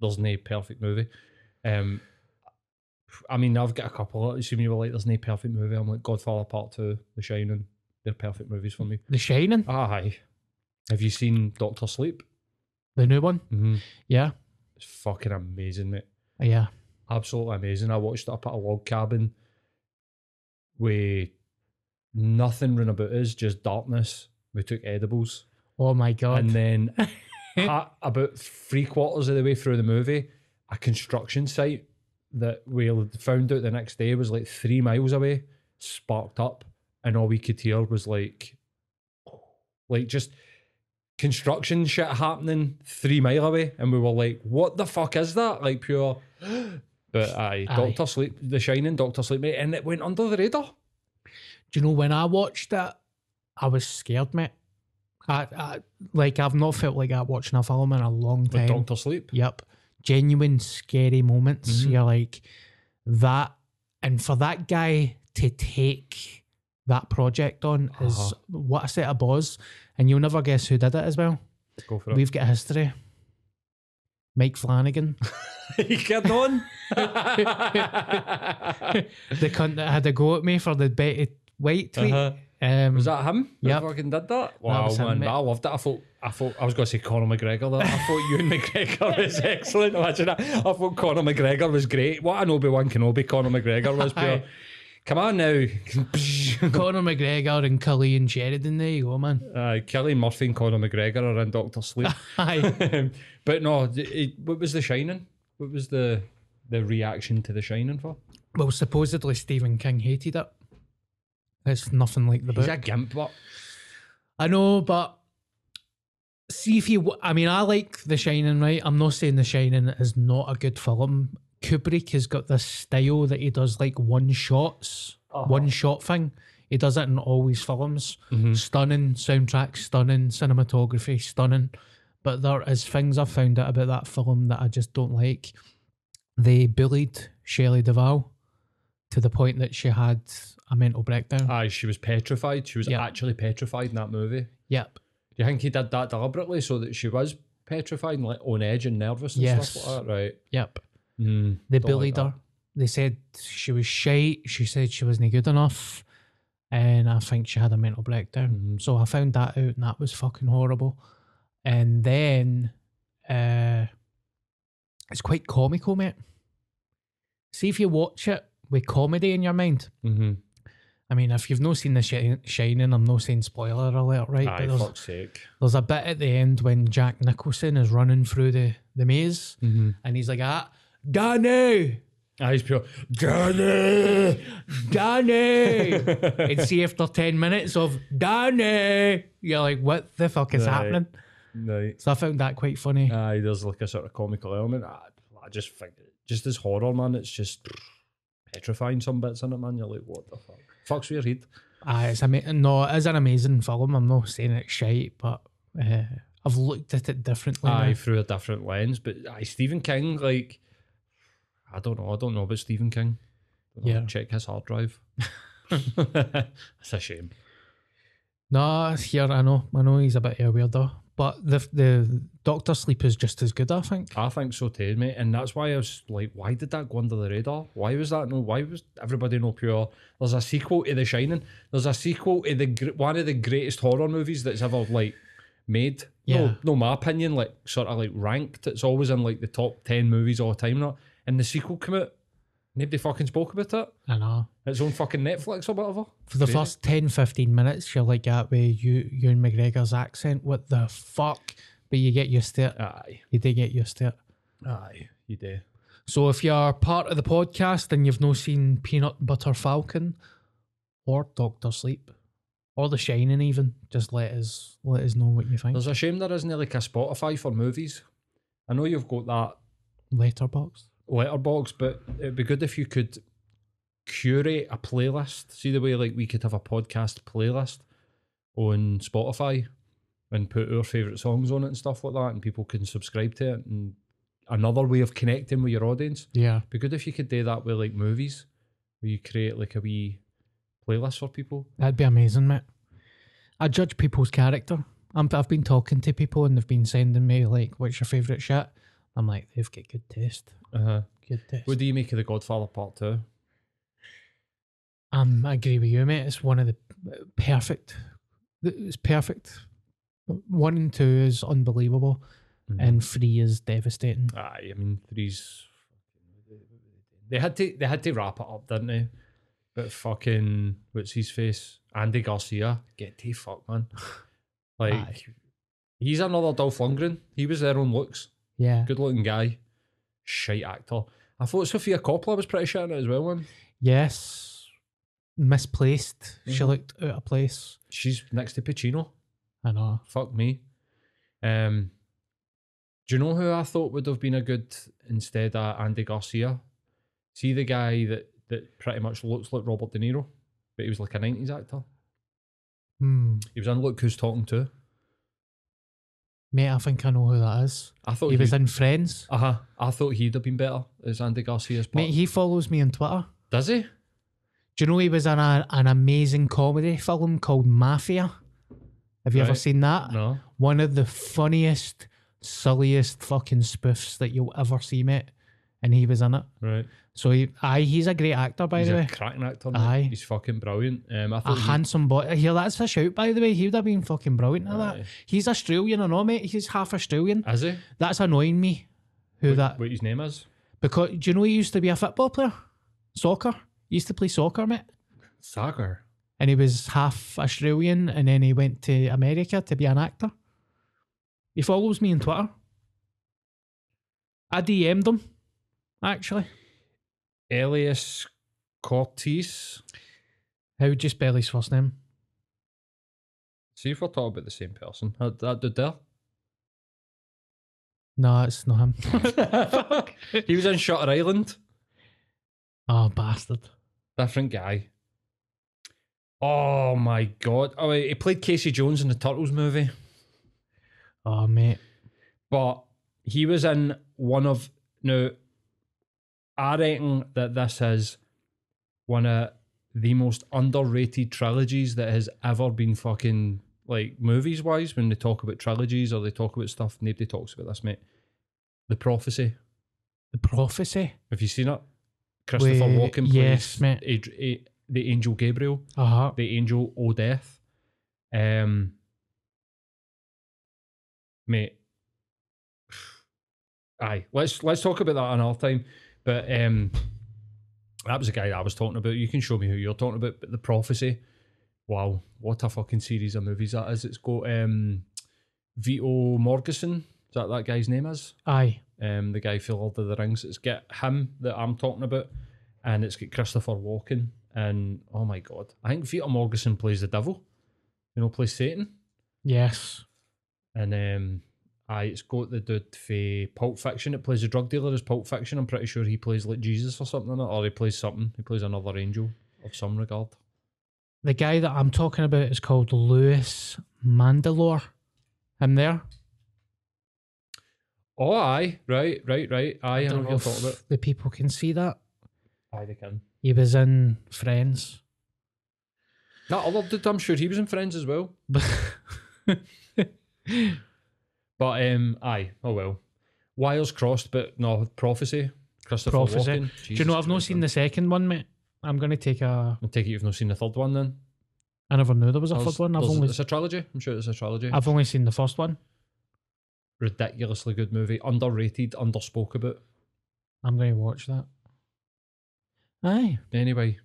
there's no perfect movie. Um, I mean, I've got a couple. Assume you were like, there's no perfect movie. I'm like, Godfather Part Two, The Shining. They're perfect movies for me. The Shining, Aye. Have you seen Doctor Sleep? the new one. Mm-hmm. Yeah, It's fucking amazing, mate. yeah. Absolutely amazing. I watched it up at a log cabin with nothing run about us, just darkness. We took edibles. Oh my god. And then about three quarters of the way through the movie, a construction site that we found out the next day was like three miles away, sparked up, and all we could hear was like, like just construction shit happening three mile away, and we were like, "What the fuck is that?" Like pure. But aye, Aye. Doctor Sleep, The Shining, Doctor Sleep, mate, and it went under the radar. Do you know when I watched it, I was scared, mate. I, I like I've not felt like that watching a film in a long With time. Doctor Sleep. Yep. Genuine scary moments. Mhm. You're like that and for that guy to take that project on is Uh-huh. what a set of balls. And you'll never guess who did it as well. Go for it. We've got a history. Mike Flanagan. you kidding on? the cunt that had a go at me for the Betty White tweet. Uh-huh. Um, Was that him? Yeah, fucking did that. Wow, him, man. I loved it. I thought, I thought, I was going to say Conor McGregor. There. I thought you and McGregor was excellent. Imagine that. I thought Conor McGregor was great. What an Obi Wan Kenobi Conor McGregor was. Pure. Come on now, Conor McGregor and Colleen Sheridan. There you go, man. uh, Kelly Murphy and Conor McGregor are in Doctor Sleep. Aye. but no, it, what was The Shining? What was the the reaction to The Shining for? well, supposedly Stephen King hated it. It's nothing like the He's book. a gimp, but I know, but see if you. I mean, I like The Shining, right? I'm not saying The Shining is not a good film. Kubrick has got this style that he does like one shots, uh-huh. one shot thing. He does it in all his films. Mm-hmm. Stunning soundtrack, stunning cinematography, stunning. But there is things I've found out about that film that I just don't like. They bullied Shelley Duvall to the point that she had a mental breakdown. aye, she was petrified. She was Yeah. actually petrified in that movie. yep. Do you think he did that deliberately so that she was petrified and like on edge and nervous and Yes. stuff like that? Right. Yep. Mm, They don't like bullied that. her. They said she was shite. She said she wasn't good enough. And I think she had a mental breakdown. Mhm. So I found that out and that was fucking horrible. And then uh it's quite comical, mate. See if you watch it with comedy in your mind. Mm-hmm. I mean, if you've not seen The Shi- Shining, I'm not saying spoiler alert, right? Aye, but there's, fuck's sake. there's a bit at the end when Jack Nicholson is running through the, the maze Mm-hmm. and he's like, ah, Danny! Aye, he's pure. Johnny! Danny! and see after 10 minutes of Danny, you're like, what the fuck is Right. happening? Right. So I found that quite funny. Aye, there's like a sort of comical element. I, I just think, just as horror, man, it's just petrifying some bits in it, man. You're like, what the fuck? Fuck's with your head. Ah, it's ama- no, it is an amazing film. I'm not saying it's shite, but uh, I've looked at it differently. now. Aye, through a different lens. But aye, Stephen King, like, I don't know. I don't know about Stephen King. Yeah. Check his hard drive. It's a shame. No, here I know, I know he's a bit of a weirdo, but the the Doctor Sleep is just as good, I think. I think so too, mate. And that's why I was like, why did that go under the radar? Why was that no? Why was everybody no pure? There's a sequel to The Shining. There's a sequel to the one of the greatest horror movies that's ever like made. Yeah. No, no, my opinion, like sort of like ranked. It's always in like the top ten movies all the time. Not and the sequel came out. Nobody fucking spoke about it. I know. It's on fucking Netflix or whatever. For the Crazy. first 10, 15 minutes, you're like that with you, Ewan McGregor's accent. What the fuck? But you get used to it. Aye, You do get used to it. aye, you do. So if you're part of the podcast and you've not seen Peanut Butter Falcon or Doctor Sleep or The Shining, even just let us let us know what you think. There's a shame there isn't like a Spotify for movies. I know you've got that Letterboxd. Letterbox, but it'd be good if you could curate a playlist. See the way like we could have a podcast playlist on Spotify and put our favourite songs on it and stuff like that, and people can subscribe to it. And another way of connecting with your audience. Yeah. Be good if you could do that with like movies, where you create like a wee playlist for people. That'd be amazing, mate. I judge people's character. I'm, I've been talking to people and they've been sending me like, "What's your favorite shit?" I'm like, they've got good taste. Uh-huh. Good taste. What do you make of the Godfather Part Two? Um, I agree with you, mate. It's one of the perfect. It's perfect. One and two is unbelievable, Mm-hmm. and three is devastating. Aye, I mean three's. They had to they had to wrap it up, didn't they? But fucking what's his face? Andy Garcia, get to fuck man. Like Aye. he's another Dolph Lundgren. He was their own looks. Yeah. Good looking guy. Shite actor. I thought Sofia Coppola was pretty shit in it as well, man. Yes. Misplaced. She Mhm. looked out of place. She's next to Pacino. I know. Fuck me. Um do you know who I thought would have been a good instead of Andy Garcia? See the guy that that pretty much looks like Robert De Niro, but he was like a nineties actor. Hmm. He was in Look Who's Talking Too. Mate, I think I know who that is. I thought he was in Friends. Uh huh. I thought he'd have been better as Andy Garcia's part. Mate, he follows me on Twitter. Does he? Do you know he was in a, an amazing comedy film called Mafia? Have you ever seen that? No. One of the funniest, silliest fucking spoofs that you'll ever see, mate. And he was in it. Right. So he, aye, he's a great actor, by He's the a way. cracking actor. mate. Aye. He's fucking brilliant. Um, I A he- handsome boy. Here, that's a shout, by the way. He would have been fucking brilliant at that. He's Australian, I know, mate. He's half Australian. Is he? That's annoying me. Who What- that? What his name is? Because do you know he used to be a football player? Soccer. He used to play soccer, mate. Soccer. And he was half Australian and then he went to America to be an actor. He follows me on Twitter. I DM'd him, actually. Elias Koteas. How would you spell his first name? See if we're talking about the same person. That, that dude there. No, it's not him. he was in Shutter Island. oh, bastard. Different guy. Oh my god. Oh, he played Casey Jones in the Turtles movie. Oh, mate. But he was in one of now. I reckon that this is one of the most underrated trilogies that has ever been fucking like movies wise. When they talk about trilogies or they talk about stuff, nobody talks about this, mate. The Prophecy. The Prophecy. Have you seen it? Christopher Wait, Walken plays yes, mate. A- the angel Gabriel, Uh huh. the angel O Death. Um, mate. Aye, let's let's talk about that another time. But um, that was the guy that I was talking about. You can show me who you're talking about. But the prophecy, wow, what a fucking series of movies that is. It's got um, Viggo Mortensen. Is that that guy's name is? Aye. um, the guy for Lord of the Rings. It's got him that I'm talking about, and it's got Christopher Walken. And oh my god, I think Viggo Mortensen plays the devil. You know, plays Satan. Yes. And um, I it's got the dude for Pulp Fiction. It plays the drug dealer as Pulp Fiction. I'm pretty sure he plays like Jesus or something in it, or he plays something. He plays another angel of some regard. The guy that I'm talking about is called Louis Mandylor. Him there. Oh, aye, right, right, right. Aye, I Don't know talking about. if the people can see that. Aye, they can. He was in Friends. That other dude, I'm sure he was in Friends as well. But um, aye, oh well. Wires crossed, but no prophecy. Christopher Prophecy. Walken. Do you know I've not seen the second one, mate? I'm gonna take a. I take it you've not seen the third one then. I never knew there was a There's- third one. I've there's- only It's a trilogy. I'm sure it's a trilogy. I've only seen the first one. Ridiculously good movie. Underrated, underspoke about. I'm gonna watch that. Aye, Anyway,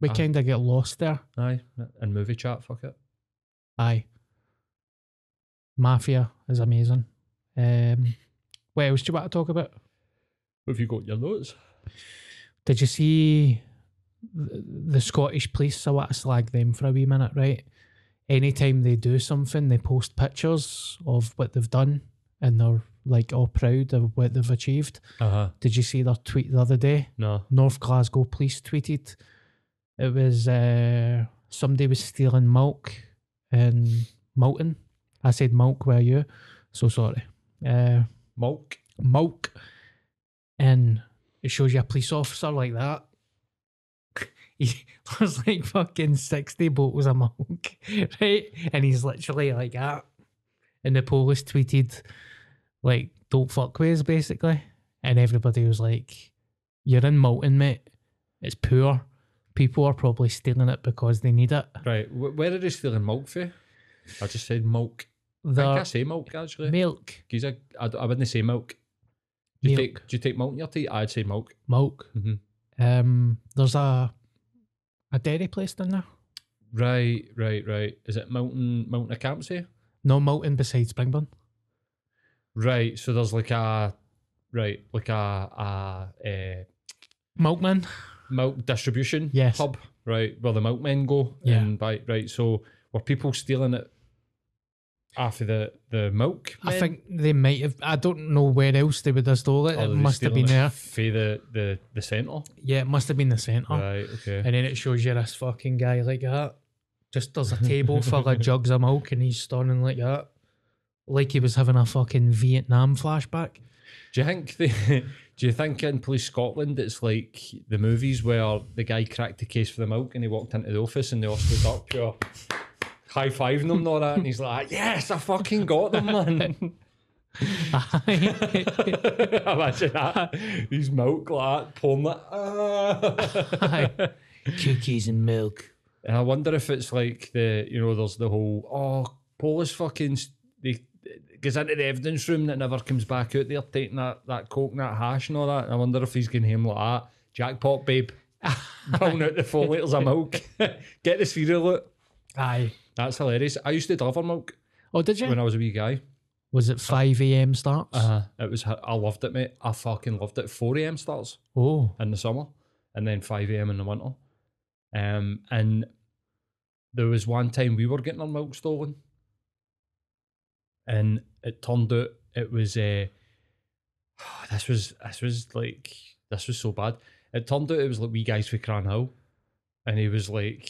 we Aye. kind of get lost there. aye, and movie chat. Fuck it. Aye. Mafia is amazing. Um, what else do you want to talk about? Have you got your notes? Did you see the, the Scottish police? I want to slag them for a wee minute, right? Anytime they do something, they post pictures of what they've done and they're like all proud of what they've achieved. Uh huh. Did you see their tweet the other day? No. North Glasgow police tweeted it was uh, somebody was stealing milk in Milton. I said milk, where you? So sorry. Uh, Milk. milk. And it shows you a police officer like that. He was like fucking 60 bottles of milk, right? And he's literally like that. And the police tweeted, like, don't fuck with us, basically. And everybody was like, You're in Milton, mate. It's poor. People are probably stealing it because they need it. Right. Wh- Where are they stealing milk for? I just said milk. I think I The say milk actually. milk, Because I, I, d- I wouldn't say milk. Do you, Milk. take, do you take milk in your tea? I'd say milk. milk. Mhm. Um, there's a a dairy place down there. Right, right, right. Is it Mountain Mountain Acampsey? No Milton besides Springburn. Right. So there's like a right, like a a, uh Milkman. milk distribution Yes. hub, right, where the milkmen go. Yeah. And by right, so were people stealing it after the the milk? I men? think they might have. I don't know where else they would have stole it. Or it must have been there. For the the the centre. Yeah, it must have been the centre. Right. Okay. And then it shows you this fucking guy like that. Just there's a table full of jugs of milk and he's standing like that. Like he was having a fucking Vietnam flashback. Do you think the Do you think in Police Scotland it's like the movies where the guy cracked the case for the milk and he walked into the office and they all stood up, pure high fiving him and all that, and he's like, "Yes, I fucking got them, man." Imagine that. He's milk like that, pouring that. Ah. Cookies and milk. and I wonder if it's like the you know there's the whole oh Polish fucking they goes into the evidence room that never comes back out. They're taking that that coke and that hash and all that. And I wonder if he's getting him like that. Jackpot, babe. Pulling out the four litres of milk. Get the cereal out. Aye. That's hilarious. I used to deliver milk Oh, did you? when I was a wee guy. Was it 5 a.m. starts? Uh, it was I loved it, mate. I fucking loved it. 4 a.m. starts oh. in the summer, and then 5 a.m. in the winter. Um, and there was one time we were getting our milk stolen, and it turned out it was uh, this was this was like this was so bad. It turned out it was like we guys for Cranhill, and he was like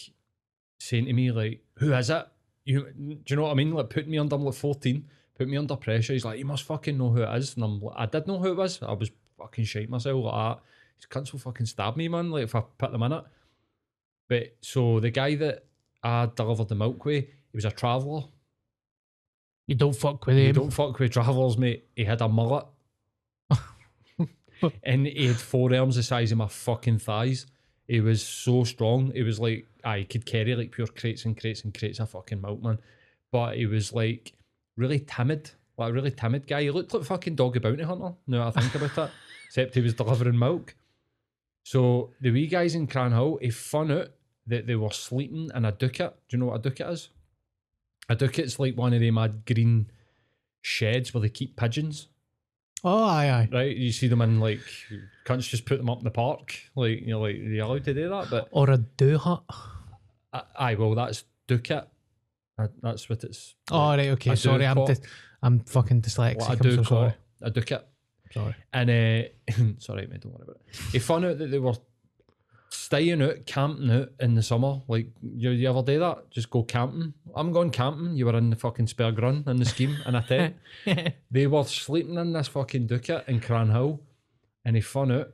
saying to me like, "Who is it? You do you know what I mean? Like putting me under. Like 14, put me under pressure. He's like, "You must fucking know who it is," and I'm like, I did know who it was. I was fucking shite myself like that. These cunts will fucking stab me, man. Like if I put them in it. But so the guy that I delivered the milk with, he was a traveller. You don't fuck with him. You don't fuck with travellers, mate. He had a mullet. and he had forearms the size of my fucking thighs. He was so strong. He was like, I could carry like pure crates and crates and crates of fucking milk, man. But he was like really timid, like a really timid guy. He looked like fucking doggy bounty hunter. Now I think about that, except he was delivering milk. So the wee guys in Cranhill, he found out that they were sleeping in a ducat. Do you know what a ducat is? A ducat's like one of them mad green sheds where they keep pigeons, Oh, aye, aye. right? You see them in like cunts just put them up in the park, like you know, like you're allowed to do that. But Or a do hut. I, aye, well, that's ducat. That's what it's. Oh, right, okay. Sorry, I'm dis- I'm fucking dyslexic. what I I'm do so sorry. a ducat. Sorry. And uh, sorry, mate, don't worry about it. He found out that they were staying out, camping out in the summer. Like, you, you ever do that? Just go camping. I'm going camping. You were in the fucking spare grun in the scheme in a tent. they were sleeping in this fucking ducat in Cranhill, and he found out,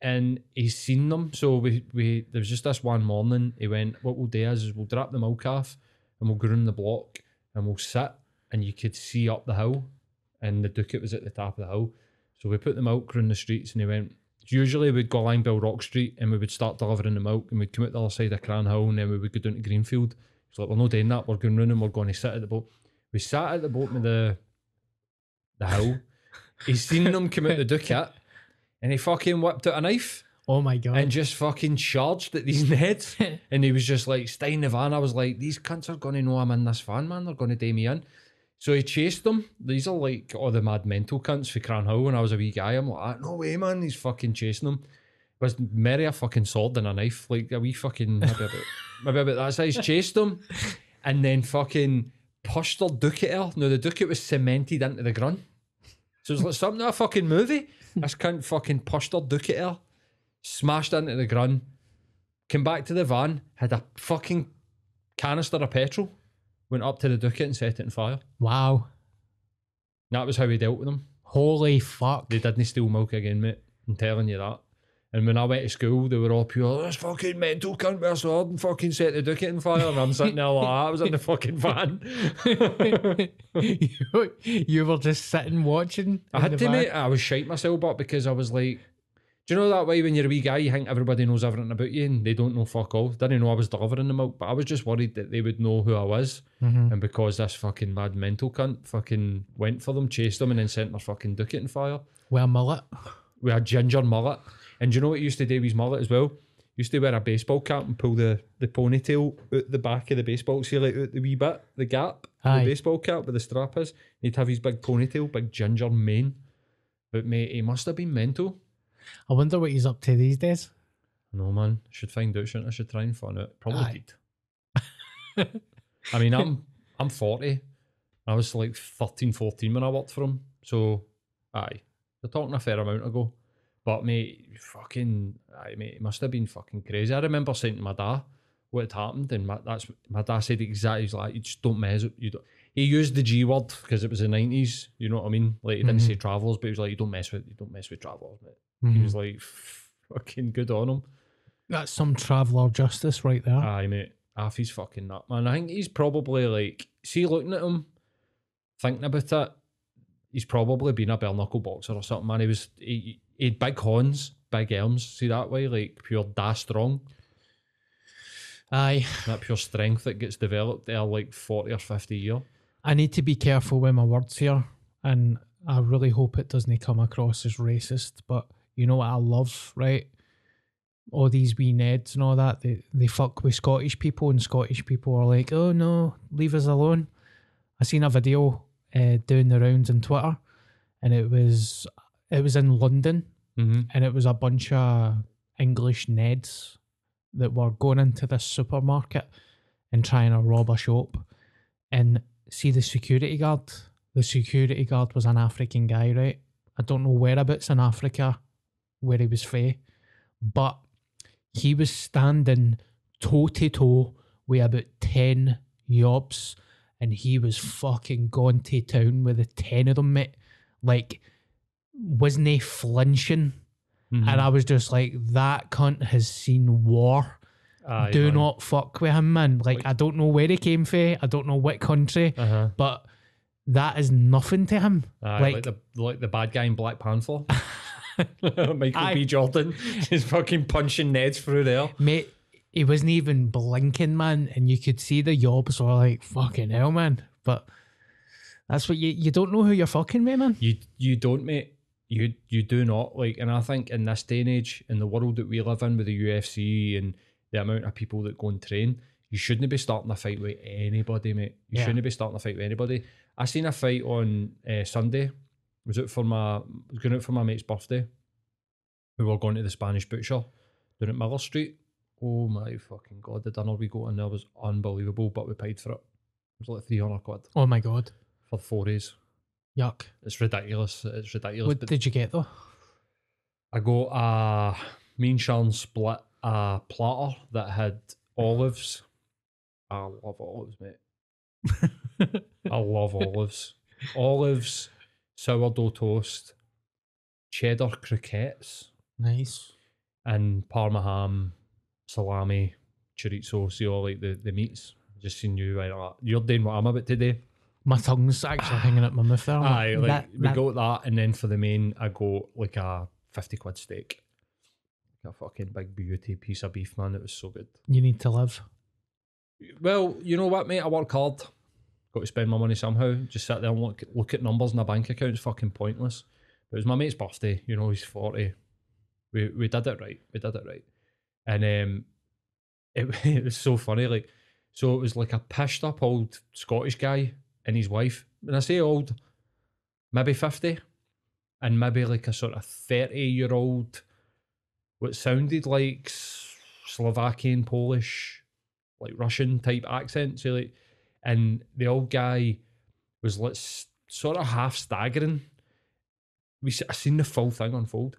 and he's seen them. So we we there was just this one morning. He went, "What we'll do is, is we'll drop the milk off, and we'll go round the block, and we'll sit, and you could see up the hill, and the ducat was at the top of the hill. So we put the milk round the streets, and he went. Usually we'd go along Bellrock Street and we would start delivering the milk and we'd come out the other side of Cranhill and then we would go down to Greenfield. He's like, we're not doing that, we're going round and we're going to sit at the boat. We sat at the bottom of the the hill. He's seen them come out the ducat and he fucking whipped out a knife Oh my god. and just fucking charged at these heads. and he was just like, stay in the van. I was like, these cunts are going to know I'm in this van, man. They're going to day me in. So he chased them. These are like all the mad mental cunts for Cranhill when I was a wee guy. I'm like, "Ah, no way, man. He's fucking chasing them. Was merry a fucking sword than a knife. Like a wee fucking, maybe about, maybe about that size. Chased them and then fucking pushed their ducat out. Now the ducat was cemented into the ground. So it's like something of a fucking movie. This cunt fucking pushed their ducat out, smashed into the ground, came back to the van, had a fucking canister of petrol, went up to the ducat and set it on fire. wow. That was how we dealt with them. Holy fuck. They didn't steal milk again, mate. I'm telling you that. And when I went to school, they were all pure, this fucking mental cunt with a sword and fucking set the ducket in fire. And I'm sitting there like, I was in the fucking van. you, you were just sitting watching. I had to, van. mate. I was shite myself, but because I was like, do you know that way when you're a wee guy, you think everybody knows everything about you and they don't know fuck all? Didn't know I was delivering them out, but I was just worried that they would know who I was. Mhm. And because this fucking mad mental cunt fucking went for them, chased them, and then sent their fucking ducket in fire Well, mullet. with a ginger mullet. And do you know what he used to do with his mullet as well? He used to wear a baseball cap and pull the, the ponytail out the back of the baseball, see like out the wee bit, the gap, Aye. the baseball cap where the strap is. He'd have his big ponytail, big ginger mane. But mate, he must have been mental. I wonder what he's up to these days. No man, should find out. Shouldn't I? Should try and find out. Probably did. I mean, I'm I'm 40. I was like 13, 14 when I worked for him. So, aye, they're talking a fair amount ago. But mate, fucking, aye, mate, it must have been fucking crazy. I remember saying to my dad what had happened, and my, that's my dad said exactly. He's like, you just don't mess. with- You don't. He used the G word because it was the nineties. You know what I mean? Like he didn't Mhm. say travellers, but he was like, you don't mess with, you don't mess with travellers, mate. He was like, fucking good on him. That's some traveller justice right there. Aye, mate. He's fucking nut, man. I think he's probably like, see, looking at him, thinking about it, he's probably been a bare knuckle boxer or something, man. He was, he, he had big horns, big arms, see that way, like pure da strong, Aye. that pure strength that gets developed there like 40 or 50 year. I need to be careful with my words here, and I really hope it doesn't come across as racist. But you know what I love, right? All these wee Neds and all that, they, they fuck with Scottish people, and Scottish people are like, oh no, leave us alone. I seen a video uh, doing the rounds on Twitter, and it was it was in London, Mm-hmm. and it was a bunch of English Neds that were going into this supermarket and trying to rob a shop. And see the security guard. The security guard was an African guy, right? I don't know whereabouts in Africa where he was fae, but he was standing toe to toe with about 10 yobs and he was fucking gone to town with the 10 of them, mate. Like, wasn't he flinching? Mm-hmm. And I was just like, that cunt has seen war. Do not fuck with him, man. Like, Like- I don't know where he came from. I don't know what country, Uh huh. but that is nothing to him. Aye, Like- like, the like the bad guy in Black Panther, Michael Aye. B. Jordan, is fucking punching Neds through there. Mate, he wasn't even blinking, man. And you could see the yobs were like, fucking hell, man. But that's what you, you don't know who you're fucking with, man. You you don't, mate. You you do not like, and I think in this day and age, in the world that we live in with the UFC and the amount of people that go and train, you shouldn't be starting a fight with anybody, mate. You Yeah. shouldn't be starting a fight with anybody. I seen a fight on uh, Sunday. Was out for my was going out for my mate's birthday. We were going to the Spanish butcher down at Miller Street. Oh my fucking god! The dinner we got in there was unbelievable, but we paid for it. It was like three hundred quid Oh my God. for four days. Yuck. It's ridiculous. It's ridiculous. What did you get, though? I got a me and Sean split a platter that had olives. I love olives, mate. I love olives. Olives, sourdough toast, cheddar croquettes, Nice. and parma ham, salami, chorizo. See all like the, the meats. Just seen you right like, you're doing what I'm about to do. My tongue's actually hanging out my mouth there. Aye, like That- we that- got that, and then for the main, I got like a fifty quid steak, a fucking big beauty piece of beef, man. It was so good. You need to live. Well, you know what, mate? I work hard. Got to spend my money somehow. Just sit there and look look at numbers in a bank account. It's fucking pointless. But it was my mate's birthday. You know, he's forty. We we did it right. We did it right, and um, it it was so funny. Like, so it was like a pished up old Scottish guy and his wife. When I say old, maybe fifty, and maybe like a sort of thirty year old, what sounded like Slovakian, Polish, like Russian type accents. So like, and the old guy was like sort of half staggering. We I seen the full thing unfold.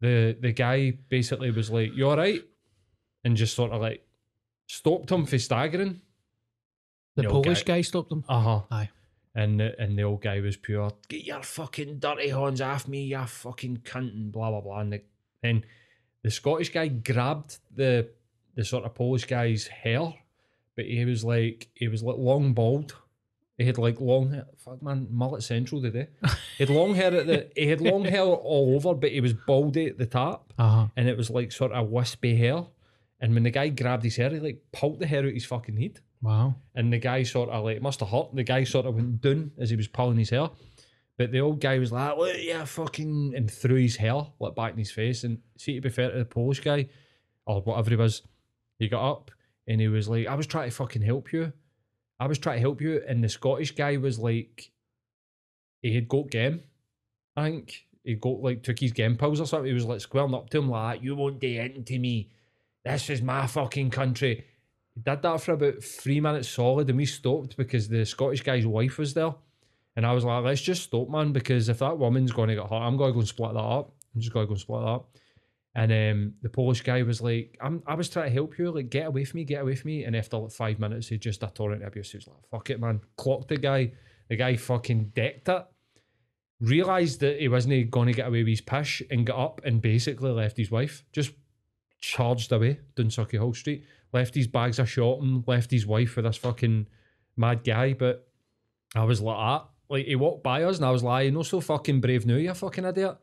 The the guy basically was like, "You all right?" and just sort of like stopped him for staggering. The The Polish guy- guy stopped him. Uh huh. Aye. And the, and the old guy was pure, get your fucking dirty hands off me, you fucking cunt, and blah blah blah. And the, then the Scottish guy grabbed the the sort of Polish guy's hair, but he was like he was like long bald. He had like long hair. Fuck man, mullet central today. He had long hair at the he had long hair all over, but he was baldy at the top, Uh huh. and it was like sort of wispy hair. And when the guy grabbed his hair, he like pulled the hair out of his fucking head. Wow. And the guy sort of like, it must have hurt. The guy sort of went down as he was pulling his hair. But the old guy was like, "Look, yeah, fucking," and threw his hair like back in his face. And see, to be fair to the Polish guy, or whatever he was, he got up and he was like, "I was trying to fucking help you. I was trying to help you." And the Scottish guy was like, he had got game. I think he got like took his game pills or something. He was like squaring up to him like, "You won't do anything to me. This is my fucking country." He did that for about three minutes solid, and we stopped because the Scottish guy's wife was there. And I was like, let's just stop, man, because if that woman's going to get hurt, I'm going to go and split that up. I'm just going to go and split that up. And um, the Polish guy was like, I'm, I was trying to help you, like, get away from me, get away from me. And after like five minutes, he just a torrent of abuse. He was like, fuck it, man. Clocked the guy. The guy fucking decked it. Realised that he wasn't going to get away with his pish and got up and basically left his wife. Just charged away down Sauchiehall Street. Left his bags of shopping, left his wife with this fucking mad guy. But I was like that. Like he walked by us and I was like, you're not so fucking brave now, you fucking idiot.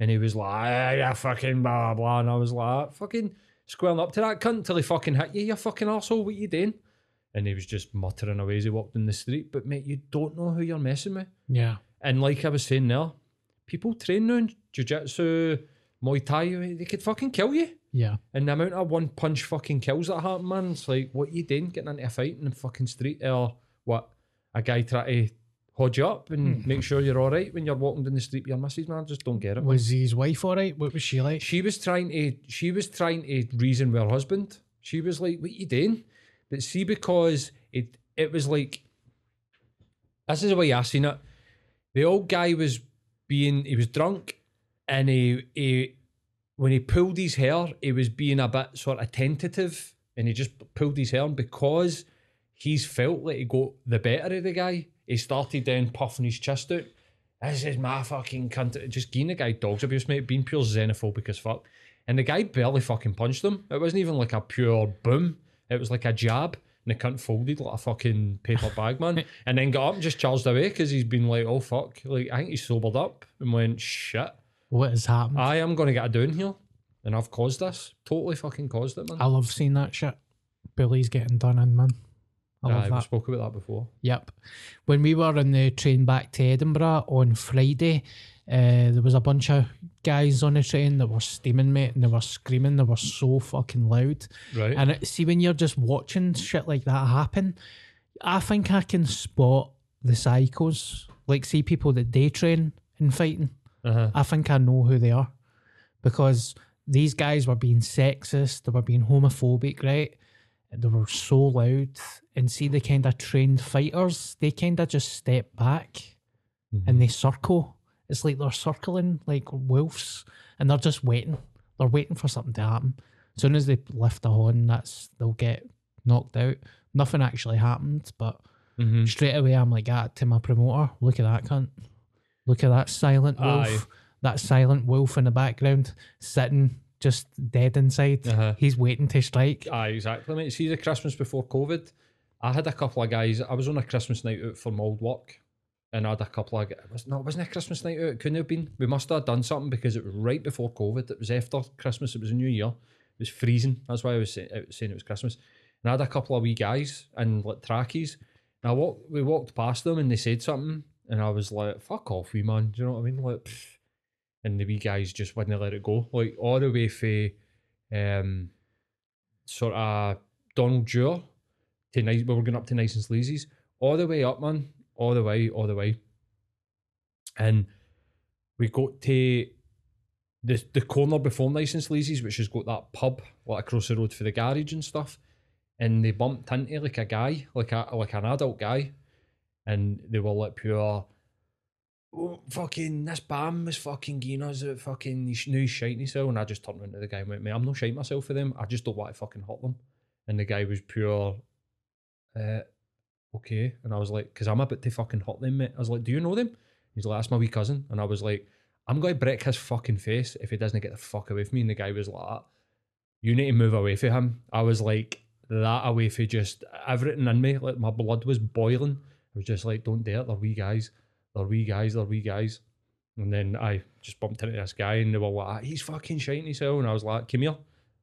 And he was like, ah, yeah, fucking blah blah. And I was like, fucking squaring up to that cunt till he fucking hit you, you fucking arsehole, what you doing? And he was just muttering away as he walked in the street. But mate, you don't know who you're messing with. Yeah. And like I was saying there, people train now in jiu-jitsu, Muay Thai, they could fucking kill you. Yeah. And the amount of one punch fucking kills that happen, man, it's like, what you doing getting into a fight in the fucking street? Or what? A guy try to hold you up and hmm. make sure you're all right when you're walking down the street with your missus, man. I just don't get it. Was his wife all right? What was she like? She was trying to, she was trying to reason with her husband. She was like, what you doing? But see, because it, it was like, this is the way I seen it. The old guy was being, he was drunk and he, he, when he pulled his hair, he was being a bit sort of tentative and he just pulled his hair and because he's felt like he got the better of the guy, he started then puffing his chest out. This is my fucking cunt. Just giving the guy dog's abuse, mate, being pure xenophobic as fuck. And the guy barely fucking punched him. It wasn't even like a pure boom. It was like a jab. And the cunt folded like a fucking paper bag, man. and then got up and just charged away because he's been like, oh fuck. Like, I think he sobered up and went, shit. What has happened? I am going to get a down here. And I've caused this. Totally fucking caused it, man. I love seeing that shit. Billy's getting done in, man. I love Aye, we spoke about that before. Yep. When we were on the train back to Edinburgh on Friday, uh, there was a bunch of guys on the train that were steaming, mate, and they were screaming. They were so fucking loud. Right. And it, see, when you're just watching shit like that happen, I think I can spot the psychos. Like, see people that day train in fighting. uh-huh. I think I know who they are because these guys were being sexist, they were being homophobic, right? They were so loud. And see the kind of trained fighters, they kind of just step back and they circle. It's like they're circling like wolves and they're just waiting. They're waiting for something to happen. As soon as they lift a horn, that's they'll get knocked out. Nothing actually happened, but Mhm. straight away I'm like, ah, to my promoter, look at that cunt. Look at that silent wolf. Aye. That silent wolf in the background, sitting just dead inside. Uh-huh. He's waiting to strike. Aye, exactly, mate. See, the Christmas before COVID, I had a couple of guys. I was on a Christmas night out for my old work, and I had a couple of. It was no, it wasn't a Christmas night out. It couldn't have been. We must have done something because it was right before COVID. It was after Christmas. It was a New Year. It was freezing. That's why I was, say, I was saying it was Christmas. And I had a couple of wee guys and like trackies. And I walked, we walked past them and they said something, and I was like, "Fuck off, wee man." Do you know what I mean? Like, pfft. And the wee guys just wouldn't let it go. Like all the way for, um, sort of Donald Dewar to nice. We were going up to Nice and Sleazy's, all the way up, man, all the way, all the way, and we got to the the corner before Nice and Sleazy's, which has got that pub like across the road for the garage and stuff, and they bumped into like a guy, like a like an adult guy, and they were like pure. Oh, fucking this bam was fucking giving us a fucking he's new shite himself and I just turned around to the guy and went, mate, I'm not shite myself for them. I just don't want to fucking hurt them. And the guy was pure uh okay. And I was like, because I'm about to fucking hurt them, mate. I was like, Do you know them? He's like, That's my wee cousin. And I was like, I'm going to break his fucking face if he doesn't get the fuck away from me. And the guy was like. You need to move away from him. I was like, that away for just everything in me. Like my blood was boiling. I was just like, don't dare. They're wee guys. They're wee guys. They're wee guys. And then I just bumped into this guy and they were like, ah, he's fucking shiting himself. And I was like, come here.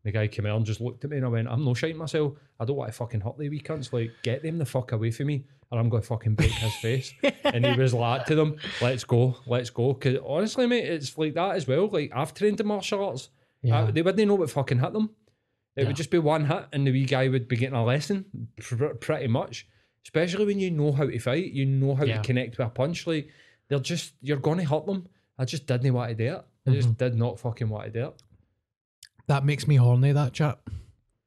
The guy came out and just looked at me and I went, I'm no shiting myself. I don't want to fucking hurt the wee cunts. Like, get them the fuck away from me and I'm going to fucking break his face. and he was like to them, let's go, let's go. Because honestly, mate, it's like that as well. Like, I've trained in martial arts. Yeah. I- they wouldn't know what fucking hit them. It Yeah. would just be one hit and the wee guy would be getting a lesson pr- pretty much. Especially when you know how to fight, you know how Yeah. to connect with a punch. Like, they're just, you're to hurt them. I just didn't want to do it. I Mm-hmm. just did not fucking want to do it. that makes me horny, that chat.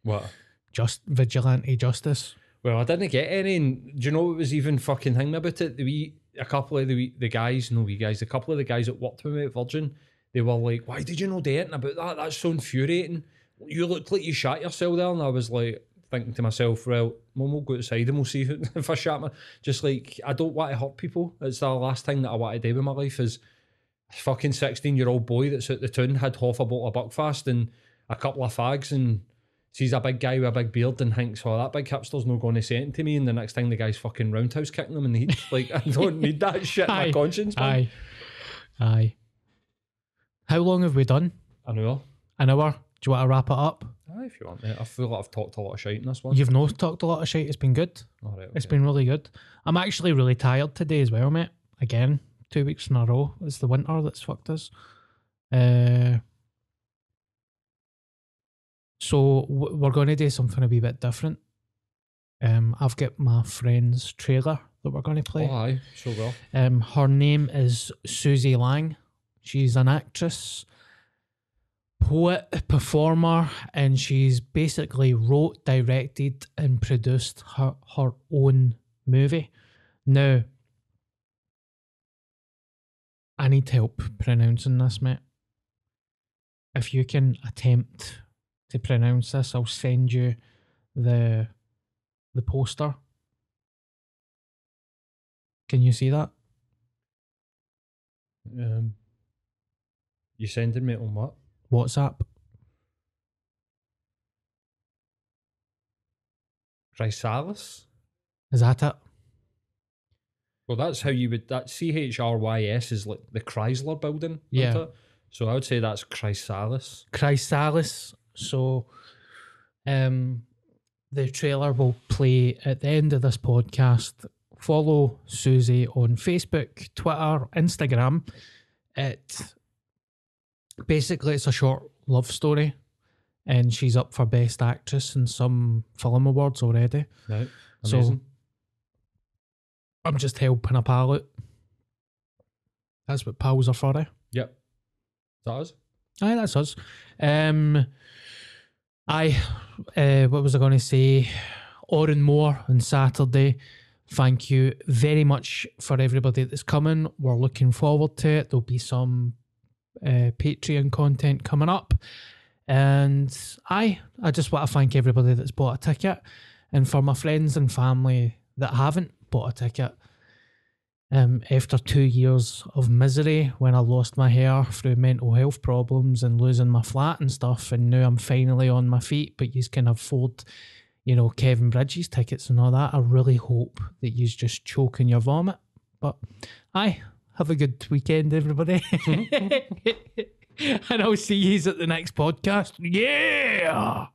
What? Just vigilante justice. Well, I didn't get any. And do you know what was even fucking thing about it? The wee, a couple of the wee, the guys, no wee guys, a couple of the guys that worked with me at Virgin, they were like, "Why did you know anything about that? That's so infuriating. You look like you shot yourself there." And I was like, thinking to myself, "Well, mum, we'll go outside and we'll see if I shot my." Just like I don't want to hurt people. It's the last thing that I want to do with my life is a fucking sixteen year old boy that's at the town had half a bottle of Buckfast and a couple of fags and sees a big guy with a big beard and thinks, oh, that big hipster's not going to say anything to me. And the next thing the guy's fucking roundhouse kicking him in the heat. Like, I don't need that shit in my conscience, man. Aye. Aye. How long have we done? I know. An hour? Do you want to wrap it up? Aye, if you want, mate. I feel like I've talked a lot of shit in this one. You've not talked a lot of shit. It's been good. All right, It's okay. been really good. I'm actually really tired today as well, mate. Again, two weeks in a row. It's the winter that's fucked us. Uh, so w- we're going to do something a wee bit different. Um, I've got my friend's trailer that we're going to play. Oh, aye, so well. Um, her name is Susie Lang. She's an actress, poet, performer, and she's basically wrote, directed, and produced her, her own movie. Now, I need help pronouncing this, mate. If you can attempt to pronounce this, I'll send you the the poster. Can you see that? Um, you sending me on what? WhatsApp. Chrysalis? Is that it? Well, that's how you would. That C H R Y S is like the Chrysler building. Yeah. So I would say that's Chrysalis. Chrysalis. So, um, the trailer will play at the end of this podcast. Follow Susie on Facebook, Twitter, Instagram. It basically it's a short love story, and she's up for best actress in some film awards already. Right. So- Amazing. I'm just helping a pal out. That's what pals are for, eh? yep. That is. Aye, that's us. Um, I, uh, what was I going to say? Oran Mor on Saturday. Thank you very much for everybody that's coming. We're looking forward to it. There'll be some uh, Patreon content coming up. And I, I just want to thank everybody that's bought a ticket. And for my friends and family that haven't bought a ticket, um, after two years of misery when I lost my hair through mental health problems and losing my flat and stuff, and now I'm finally on my feet, but you can afford, you know, Kevin Bridges tickets and all that. I really hope that you're just choking your vomit. But aye, have a good weekend, everybody. and I'll see you at the next podcast. Yeah.